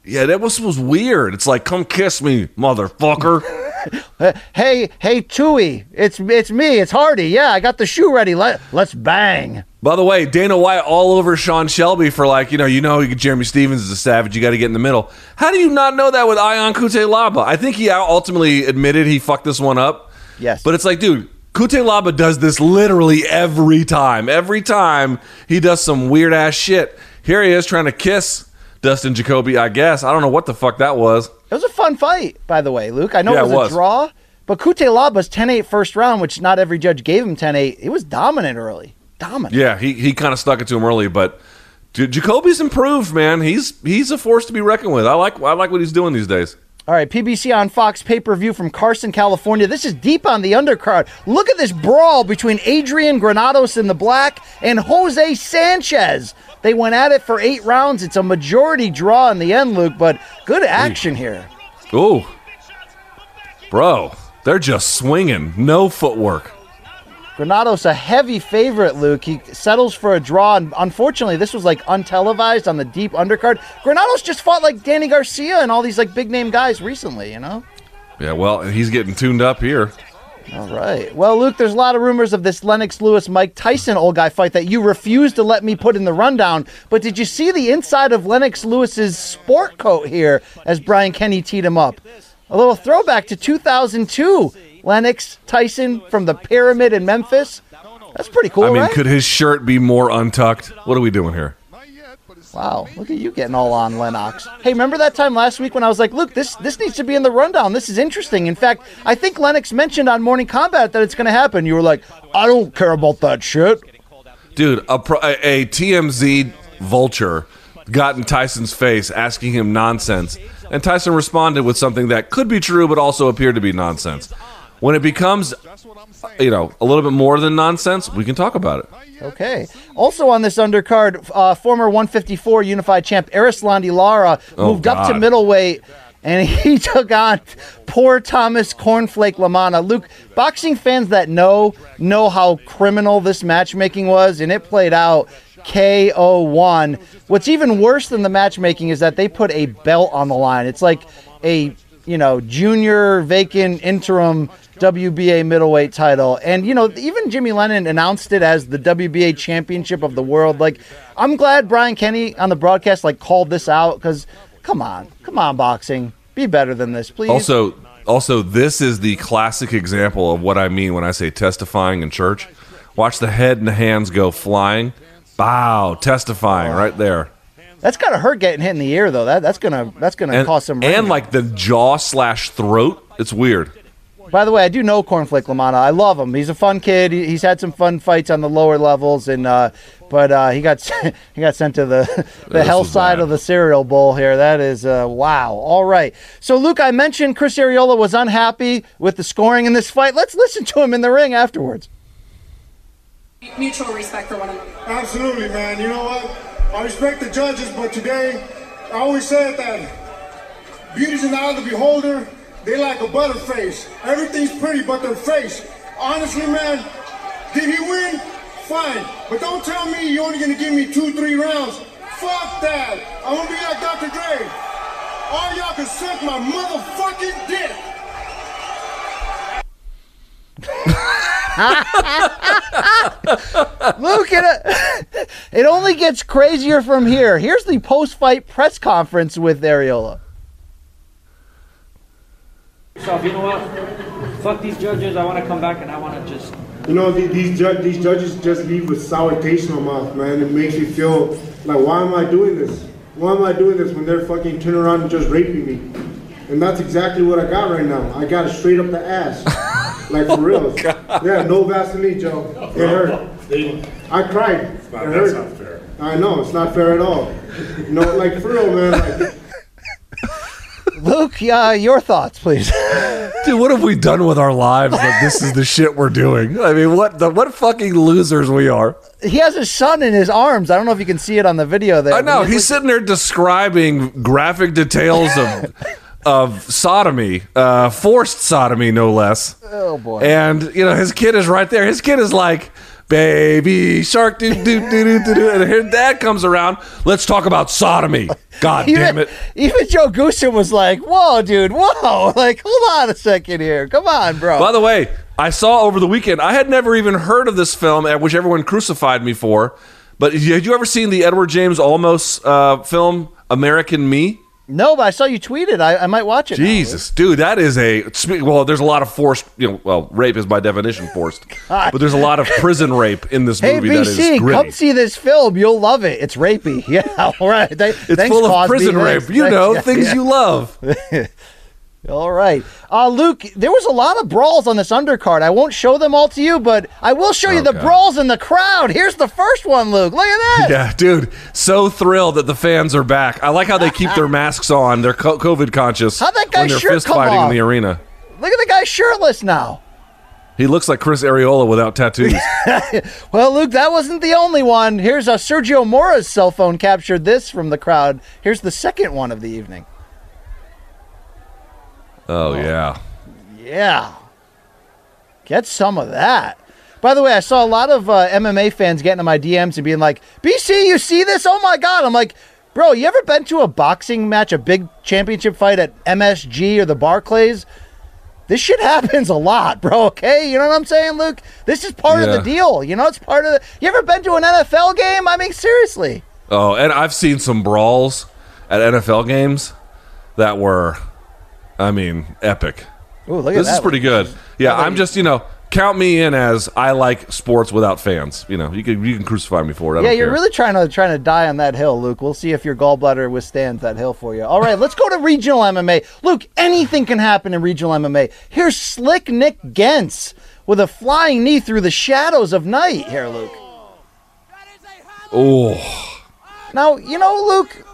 Yeah, that was was weird. It's like, come kiss me, motherfucker. Hey, hey, Chewy, it's it's me. It's Hardy. Yeah, I got the shoe ready. Let let's bang. By the way, Dana White all over Sean Shelby for like, you know, you know, Jeremy Stephens is a savage. You got to get in the middle. How do you not know that with Ion Cutelaba? I think he ultimately admitted he fucked this one up. Yes. But it's like, dude, Cutelaba does this literally every time. Every time he does some weird ass shit. Here he is trying to kiss Dustin Jacoby, I guess. I don't know what the fuck that was. It was a fun fight, by the way, Luke. I know Yeah, it was, it was. a draw, but Cutelaba's 10-8 first round, which not every judge gave him 10-8. It was dominant early. Dominant. Yeah, he, he kind of stuck it to him early, but dude, Jacoby's improved, man. He's he's a force to be reckoned with. I like I like what he's doing these days. All right, PBC on Fox pay-per-view from Carson, California. This is deep on the undercard. Look at this brawl between Adrian Granados in the black and Jose Sanchez. They went at it for eight rounds. It's a majority draw in the end, Luke, but good action here. Ooh. Bro, they're just swinging. No footwork. Granados a heavy favorite, Luke. He settles for a draw, and unfortunately, this was like untelevised on the deep undercard. Granados just fought like Danny Garcia and all these like big name guys recently, you know. Yeah, well, he's getting tuned up here. All right. Well, Luke, there's a lot of rumors of this Lennox Lewis Mike Tyson old guy fight that you refused to let me put in the rundown. But did you see the inside of Lennox Lewis's sport coat here as Brian Kenny teed him up? A little throwback to 2002. Lennox Tyson from the Pyramid in Memphis. That's pretty cool, I mean, right? could his shirt be more untucked? What are we doing here? Wow, look at you getting all on Lennox. Hey, remember that time last week when I was like, "Look, this this needs to be in the rundown. This is interesting." In fact, I think Lennox mentioned on Morning Kombat that it's going to happen. You were like, "I don't care about that shit." Dude, a, a, a TMZ vulture got in Tyson's face asking him nonsense, and Tyson responded with something that could be true but also appeared to be nonsense. When it becomes, you know, a little bit more than nonsense, we can talk about it. Okay. Also on this undercard, uh, former 154 Unified Champ Erislandy Lara Oh, moved up to middleweight, and he took on poor Thomas Cornflake LaManna. Luke, boxing fans that know know how criminal this matchmaking was, and it played out KO1. What's even worse than the matchmaking is that they put a belt on the line. It's like a you know junior vacant interim WBA middleweight title, and you know even Jimmy Lennon announced it as the WBA championship of the world. Like I'm glad Brian Kenny on the broadcast like called this out because come on, come on, boxing, be better than this, please. Also, also, this is the classic example of what I mean when I say testifying in church. Watch the head and the hands go flying. Bow, testifying right there. That's gotta hurt getting hit in the ear though. That that's gonna that's gonna And, cause some and like the jaw slash throat. It's weird. By the way, I do know Cornflake LaManna. I love him. He's a fun kid. He's had some fun fights on the lower levels, and uh, but uh, he got he got sent to the the hell side bad. of the cereal bowl here. That is uh, wow. All right. So Luke, I mentioned Chris Arreola was unhappy with the scoring in this fight. Let's listen to him in the ring afterwards. mutual respect for one another. Absolutely, man. You know what? I respect the judges, but today, I always said that beauty's in the eye of the beholder. They like a butter face. Everything's pretty but their face. Honestly, man, did he win? Fine. But don't tell me you're only gonna give me two, three rounds. Fuck that. I'm gonna be like Dr. Dre. All y'all can suck my motherfucking dick. Luke, it, uh, it only gets crazier from here. Here's the post-fight press conference with Arreola. So you know what? Fuck these judges. I want to come back and I want to just. You know, the- these ju- these judges just leave with sour taste in my mouth, man. It makes me feel like, why am I doing this? Why am I doing this when they're fucking turning around and just raping me? And that's exactly what I got right now. I got it straight up the ass, like for real. yeah, no Vaseline, Joe. It hurt. I cried. It hurt. not fair. I know it's not fair at all. You know, like for real, man. Like, Luke, uh, your thoughts, please. Dude, what have we done with our lives that this is the shit we're doing? I mean, what the what fucking losers we are. he has his son in his arms. I don't know if you can see it on the video there. I know but he's sitting there describing graphic details of of sodomy, uh, forced sodomy, no less. Oh boy. And you know his kid is right there. His kid is like, "Baby shark, do do do do do," do," and here dad comes around. Let's talk about sodomy. God even, damn it! even Joe Goossen was like, "Whoa, dude, whoa! Like, hold on a second here. Come on, bro." By the way, I saw over the weekend. I had never even heard of this film, at which everyone crucified me for. But had you ever seen the Edward James Olmos uh, film American Me? No, but I saw you tweet it. I, I might watch it. now. Jesus, dude, that is a well. There's a lot of forced, you know. Well, rape is by definition forced, but there's a lot of prison rape in this Hey, movie that is BC, come see this film. You'll love it. It's rapey. Yeah, all right. It's thanks, full of Cosby. prison Thanks, rape. You know, Yeah, things yeah. you love. All right. Uh, Luke, there was a lot of brawls on this undercard. I won't show them all to you, but I will show you the Okay. brawls in the crowd. Here's the first one, Luke. Look at that. Yeah, dude, so thrilled that the fans are back. I like how they keep their masks on. They're COVID conscious How'd that guy's they're shirt fist come fighting off? in the arena. Look at the guy shirtless now. He looks like Chris Arreola without tattoos. Well, Luke, that wasn't the only one. Here's uh, Sergio Mora's cell phone captured this from the crowd. Here's the second one of the evening. Oh yeah. Yeah. Get some of that. By the way, I saw a lot of uh, MMA fans getting in my DMs and being like, BC, you see this? Oh my God. I'm like, bro, you ever been to a boxing match, a big championship fight at MSG or the Barclays? This shit happens a lot, bro. Okay, you know what I'm saying, Luke? This is part of the deal. You know, it's part of the. You ever been to an NFL game? I mean, seriously. Oh, and I've seen some brawls at NFL games that were, I mean, epic. Ooh, look at This that. is pretty good. Yeah, I'm just you know count me in as I like sports without fans. You know, you can you can crucify me for it. I Yeah, you're care. really trying to trying to die on that hill, Luke. We'll see if your gallbladder withstands that hill for you. All right, let's go to regional MMA. Luke, anything can happen in regional MMA. Here's Slick Nick Gens with a flying knee through the shadows of night. Here, Luke. Oh, Now, you know, Luke,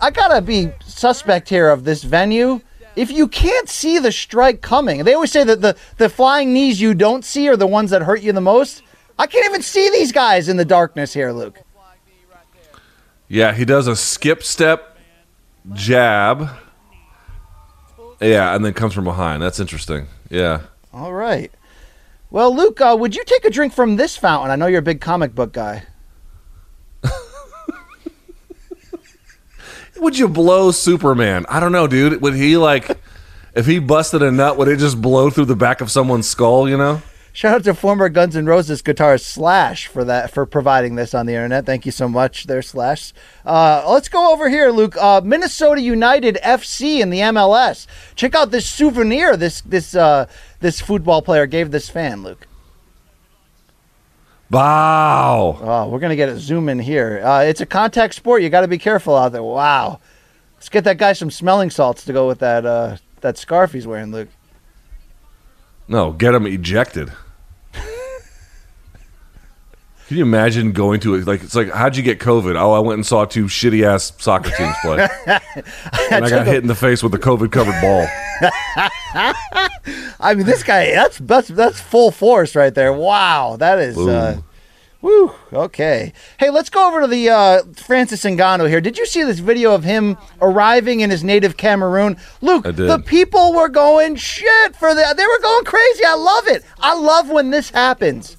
I gotta be suspect here of this venue. If you can't see the strike coming, they always say that the, the flying knees you don't see are the ones that hurt you the most. I can't even see these guys in the darkness here, Luke. yeah, he does a skip step, jab. Yeah, and then comes from behind. That's interesting. Yeah. All right. Well, Luke, uh, would you take a drink from this fountain? I know you're a big comic book guy. Would you blow Superman? I don't know, dude. Would he like, if he busted a nut, would it just blow through the back of someone's skull? You know? Shout out to former Guns N' Roses guitarist Slash for that for providing this on the internet. Thank you so much, there, Slash. Uh, let's go over here, Luke. Uh, Minnesota United FC in the MLS. Check out this souvenir. This this uh, this football player gave this fan, Luke. Wow. Oh, we're gonna get a zoom in here. Uh, it's a contact sport. You got to be careful out there. Wow. Let's get that guy some smelling salts to go with that uh, that scarf he's wearing, Luke. No, get him ejected. Can you imagine going to it? Like, it's like, how'd you get COVID? Oh, I went and saw two shitty ass soccer teams play. and I got hit in the face with a COVID covered ball. I mean, this guy, that's that's that's full force right there. Wow, that is. Uh, woo. Okay. Hey, let's go over to the uh, Francis Ngannou here. Did you see this video of him arriving in his native Cameroon? Luke, the people were going shit for that. They were going crazy. I love it. I love when this happens.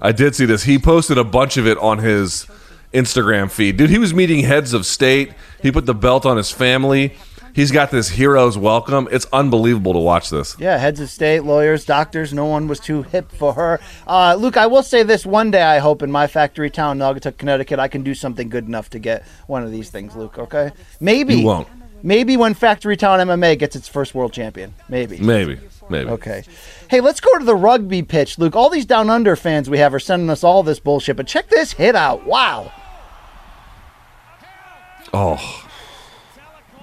I did see this. He posted a bunch of it on his Instagram feed. Dude, he was meeting heads of state. He put the belt on his family. He's got this hero's welcome. It's unbelievable to watch this. Yeah, heads of state, lawyers, doctors. No one was too hip for her. Uh, Luke, I will say this: one day, I hope in my factory town, Naugatuck, Connecticut, I can do something good enough to get one of these things. Luke, okay? Maybe You won't. Maybe when Factory Town MMA gets its first world champion. Maybe. Maybe. Maybe. Okay. Hey, let's go to the rugby pitch, Luke. All these down under fans we have are sending us all this bullshit, but check this hit out. Wow. Oh,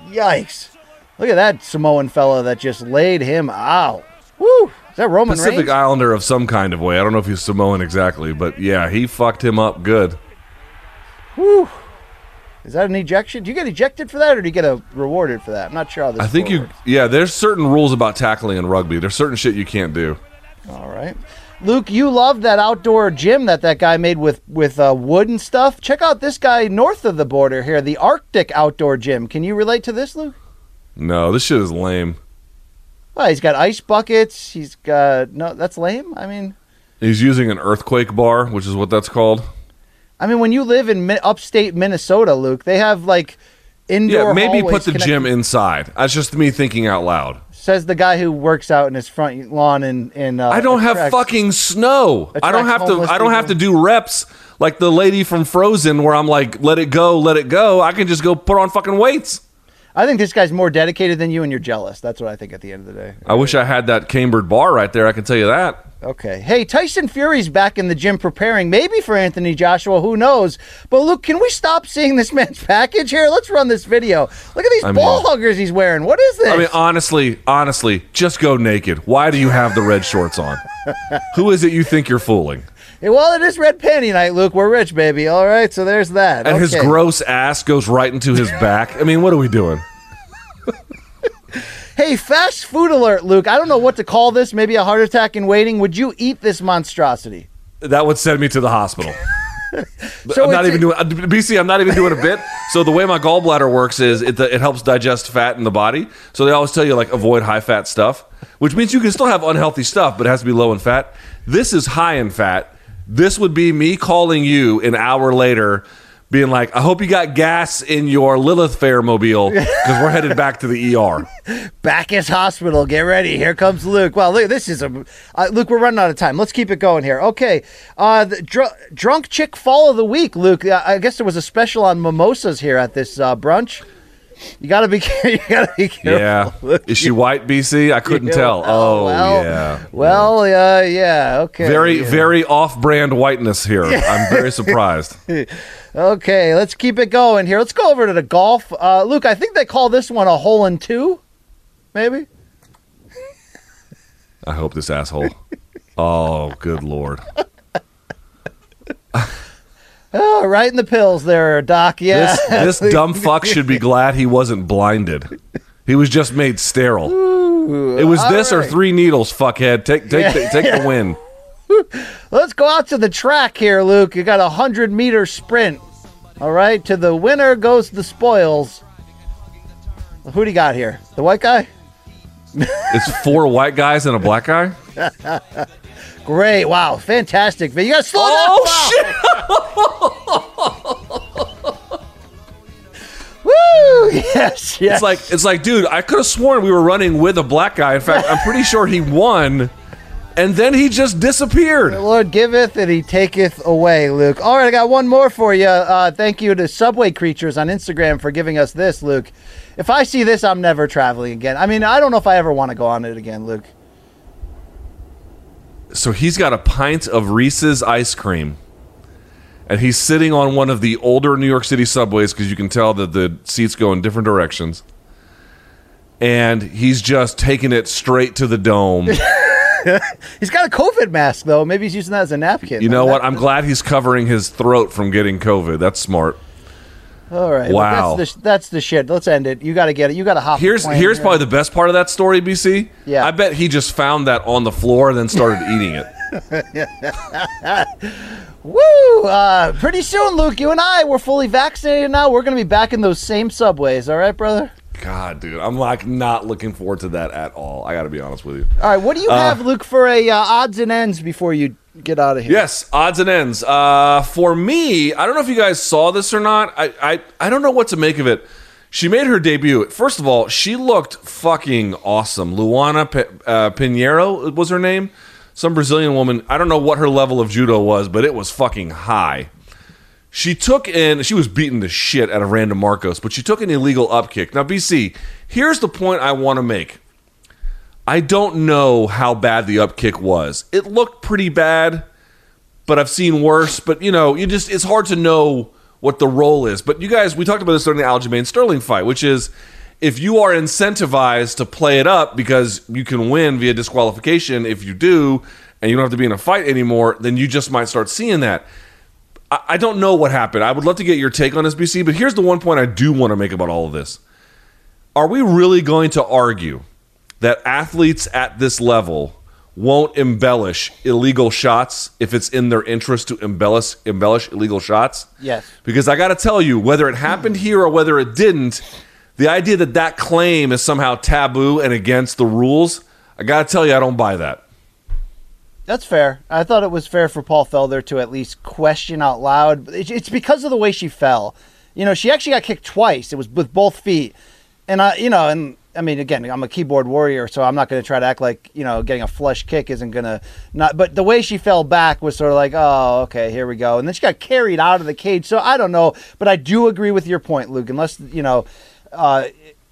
Yikes. Look at that Samoan fella that just laid him out. Woo. Is that Roman Pacific Reigns? Islander of some kind of way. I don't know if he's Samoan exactly, but yeah, he fucked him up good. Woo. Is that an ejection? Do you get ejected for that or do you get a rewarded for that? I'm not sure how this I think you, yeah, there's certain rules about tackling in rugby. There's certain shit you can't do. All right. Luke, you love that outdoor gym that that guy made with with uh, wood and stuff. Check out this guy north of the border here, the Arctic Outdoor Gym. Can you relate to this, Luke? No, this shit is lame. Well, he's got ice buckets. He's got no. That's lame. I mean, He's using an earthquake bar, which is what that's called. I mean, when you live in mi- upstate Minnesota, Luke, they have like indoor. Yeah, maybe put the connected- gym inside. That's just me thinking out loud. Says the guy who works out in his front lawn and in. Uh, I don't have fucking snow. I don't have to. I don't have to do reps like the lady from Frozen, where I'm like, let it go, let it go. I can just go put on fucking weights. I think this guy's more dedicated than you, and you're jealous. That's what I think at the end of the day. I wish I had that cambered bar right there. I can tell you that. Okay. Hey, Tyson Fury's back in the gym preparing, maybe for Anthony Joshua. Who knows? But Luke, can we stop seeing this man's package here? Let's run this video. Look at these I mean- ball huggers he's wearing. What is this? I mean, honestly, honestly, just go naked. Why do you have the red shorts on? Who is it you think you're fooling? Hey, well, it is red panty night, Luke. We're rich, baby. All right, so there's that. And his gross ass goes right into his back. I mean, what are we doing? Hey, fast food alert, Luke. I don't know what to call this. Maybe a heart attack in waiting. Would you eat this monstrosity? That would send me to the hospital. So I'm not even doing uh, BC. I'm not even doing a bit. So the way my gallbladder works is it, it helps digest fat in the body. So they always tell you like avoid high fat stuff, which means you can still have unhealthy stuff, but it has to be low in fat. This is high in fat. This would be me calling you an hour later, being like, "I hope you got gas in your Lilith Fair mobile because we're headed back to the ER." back Bacchus Hospital. Get ready. Here comes Luke. Well, look, this is a uh, Luke. We're running out of time. Let's keep it going here. Okay, uh, the dr- drunk chick fall of the week, Luke. Uh, I guess there was a special on mimosas here at this uh, brunch. You gotta be. You gotta be careful. Yeah, is she white, BC? I couldn't Yeah, tell. Oh, well, yeah. Well, uh, yeah. Okay. Very, yeah. very off-brand whiteness here. I'm very surprised. Okay, let's keep it going here. Let's go over to the golf. Uh, Luke, I think they call this one a hole in two, maybe. I hope this asshole. Oh, good lord. Oh, right in the pills there, Doc. Yeah. This this dumb fuck should be glad he wasn't blinded. He was just made sterile. it was this or three needles, fuckhead. Take take the, take the win. Let's go out to the track here, Luke. You got a hundred meter sprint. All right, to the winner goes the spoils. Who do you got here? The white guy? It's four white guys and a black guy. Great! Wow, fantastic! You gotta slow Oh down. Oh, shit. Woo! Yes, yes. It's like it's like, dude, I could have sworn we were running with a black guy. In fact, I'm pretty sure he won, and then he just disappeared. The Lord giveth and he taketh away, Luke. All right, I got one more for you. Uh, thank you to Subway Creatures on Instagram for giving us this, Luke. If I see this, I'm never traveling again. I mean, I don't know if I ever want to go on it again, Luke. So he's got a pint of Reese's ice cream, and he's sitting on one of the older New York City subways because you can tell that the seats go in different directions. And he's just taking it straight to the dome he's got a COVID mask though. Maybe he's using that as a napkin. You know what? I'm glad he's covering his throat from getting COVID. That's smart. All right. well, Wow. that's, the, that's the shit. Let's end it. You got to get it. You got to hop. Here's here's here. probably the best part of that story, BC. Yeah. I bet he just found that on the floor and then started eating it. Woo! Uh, pretty soon, Luke, you and I, we're fully vaccinated now. We're going to be back in those same subways. All right, brother? God, dude, I'm like not looking forward to that at all. I got to be honest with you. All right, what do you have, Luke, for a uh, odds and ends before you get out of here? Yes, odds and ends. Uh, for me, I don't know if you guys saw this or not. I, I, I don't know what to make of it. She made her debut. First of all, she looked fucking awesome. Luana P- uh, Pinheiro was her name. Some Brazilian woman. I don't know what her level of judo was, but it was fucking high. She took in, she was beating the shit out of Randa Markos, but she took an illegal up kick. Now, BC, here's the point I want to make. I don't know how bad the upkick was. It looked pretty bad, but I've seen worse. But you know, you just it's hard to know what the role is. But you guys, we talked about this during the Aljamain Sterling fight, which is if you are incentivized to play it up because you can win via disqualification, if you do, and you don't have to be in a fight anymore, then you just might start seeing that. I, don't know what happened. I would love to get your take on this, BC. But here's the one point I do want to make about all of this: Are we really going to argue? That athletes at this level won't embellish illegal shots if it's in their interest to embellish embellish illegal shots. Yes. Because I got to tell you, whether it happened here or whether it didn't, the idea that that claim is somehow taboo and against the rules, I got to tell you, I don't buy that. That's fair. I thought it was fair for Paul Felder to at least question out loud. It's it's because of the way she fell. You know, she actually got kicked twice. It was with both feet, and I, you know, and I mean, again, I'm a keyboard warrior, so I'm not going to try to act like you know getting a flush kick isn't going to not. But the way she fell back was sort of like, oh, okay, here we go, and then she got carried out of the cage. So I don't know, but I do agree with your point, Luke. Unless you know. Uh,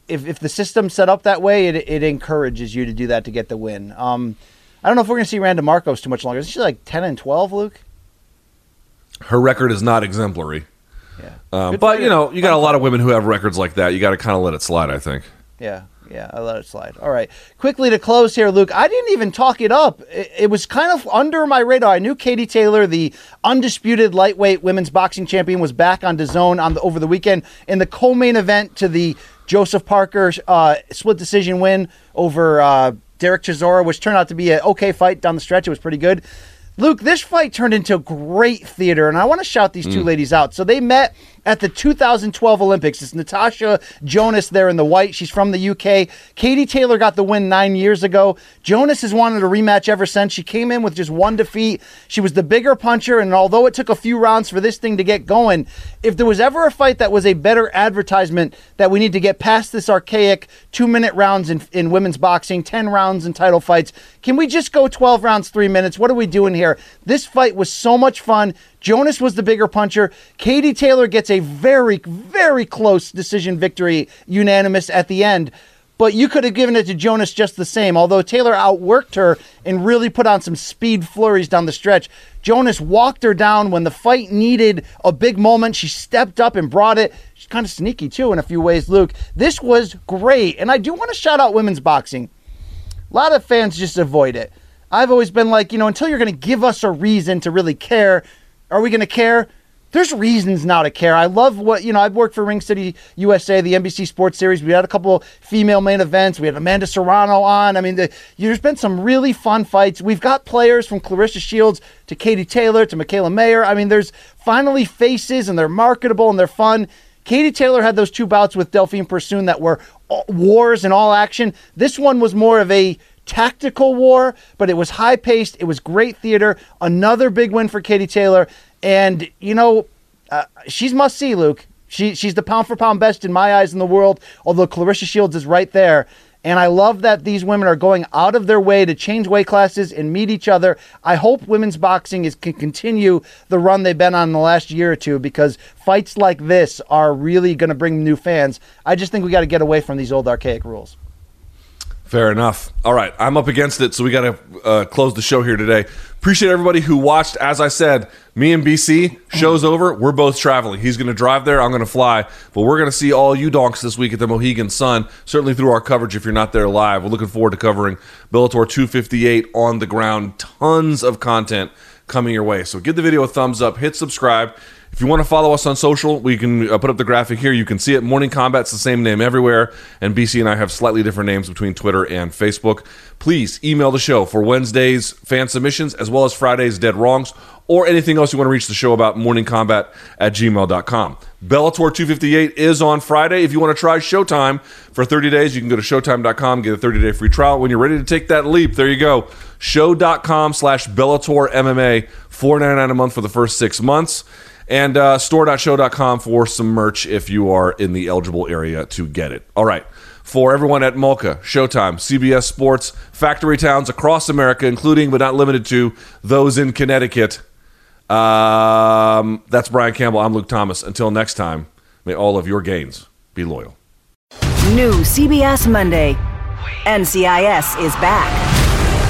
if, if the system's set up that way, it, it encourages you to do that to get the win. Um, I don't know if we're going to see Randa Markos too much longer. Is she like 10 and 12, Luke? Her record is not exemplary. Yeah. Um, but, you know, you got a lot of women who have records like that. You got to kind of let it slide, I think. Yeah. Yeah, I let it slide. All right. Quickly to close here, Luke. I didn't even talk it up. It, it was kind of under my radar. I knew Katie Taylor, the undisputed lightweight women's boxing champion, was back on DAZN on the, over the weekend in the co-main event to the Joseph Parker uh, split decision win over uh, Dereck Chisora, which turned out to be an okay fight down the stretch. It was pretty good. Luke, this fight turned into great theater, and I want to shout these two ladies out. So they met at the 2012 Olympics. It's Natasha Jonas there in the white. She's from the UK. Katie Taylor got the win nine years ago. Jonas has wanted a rematch ever since. She came in with just one defeat. She was the bigger puncher, and although it took a few rounds for this thing to get going, if there was ever a fight that was a better advertisement that we need to get past this archaic two minute rounds in, in women's boxing, 10 rounds in title fights, can we just go 12 rounds, three minutes? What are we doing here? This fight was so much fun. Jonas was the bigger puncher. Katie Taylor gets a very, very close decision victory, unanimous at the end. But you could have given it to Jonas just the same. Although Taylor outworked her and really put on some speed flurries down the stretch, Jonas walked her down when the fight needed a big moment. She stepped up and brought it. She's kind of sneaky too in a few ways, Luke. This was great. And I do want to shout out women's boxing. A lot of fans just avoid it. I've always been like, you know, until you're going to give us a reason to really care, are we going to care? There's reasons now to care. I love what, you know, I've worked for Ring City USA, the NBC Sports Series. We had a couple female main events. We had Amanda Serrano on. I mean, the, there's been some really fun fights. We've got players from Claressa Shields to Katie Taylor to Mikaela Mayer. I mean, there's finally faces and they're marketable and they're fun. Katie Taylor had those two bouts with Delfine Persoon that were wars and all action. This one was more of a tactical war, but it was high paced. It was great theater. Another big win for Katie Taylor. And, you know, uh, she's must see, Luke. She, she's the pound for pound best in my eyes in the world, although Claressa Shields is right there. And I love that these women are going out of their way to change weight classes and meet each other. I hope women's boxing is can continue the run they've been on in the last year or two because fights like this are really going to bring new fans. I just think we got to get away from these old archaic rules. Fair enough. All right, I'm up against it, so we got to uh, close the show here today. Appreciate everybody who watched. As I said, me and BC, show's over. We're both traveling. He's going to drive there. I'm going to fly. But we're going to see all you donks this week at the Mohegan Sun, certainly through our coverage if you're not there live. We're looking forward to covering Bellator 258 on the ground. Tons of content coming your way. So give the video a thumbs up, hit subscribe. If you want to follow us on social, we can uh, put up the graphic here. You can see it. Morning Kombat's the same name everywhere, and BC and I have slightly different names between Twitter and Facebook. Please email the show for Wednesday's fan submissions as well as Friday's dead wrongs or anything else you want to reach the show about morningkombat at gmail.com. Bellator 258 is on Friday. If you want to try Showtime for 30 days, you can go to showtime.com, get a 30 day free trial. When you're ready to take that leap, there you go. Sho.com slash Bellator MMA, $4.99 a month for the first six months and uh, store.sho.com for some merch if you are in the eligible area to get it. All right. For everyone at Mulca, Showtime, CBS Sports, factory towns across America, including but not limited to those in Connecticut. Um, that's Brian Campbell. I'm Luke Thomas. Until next time, may all of your gains be loyal. New CBS Monday. NCIS is back.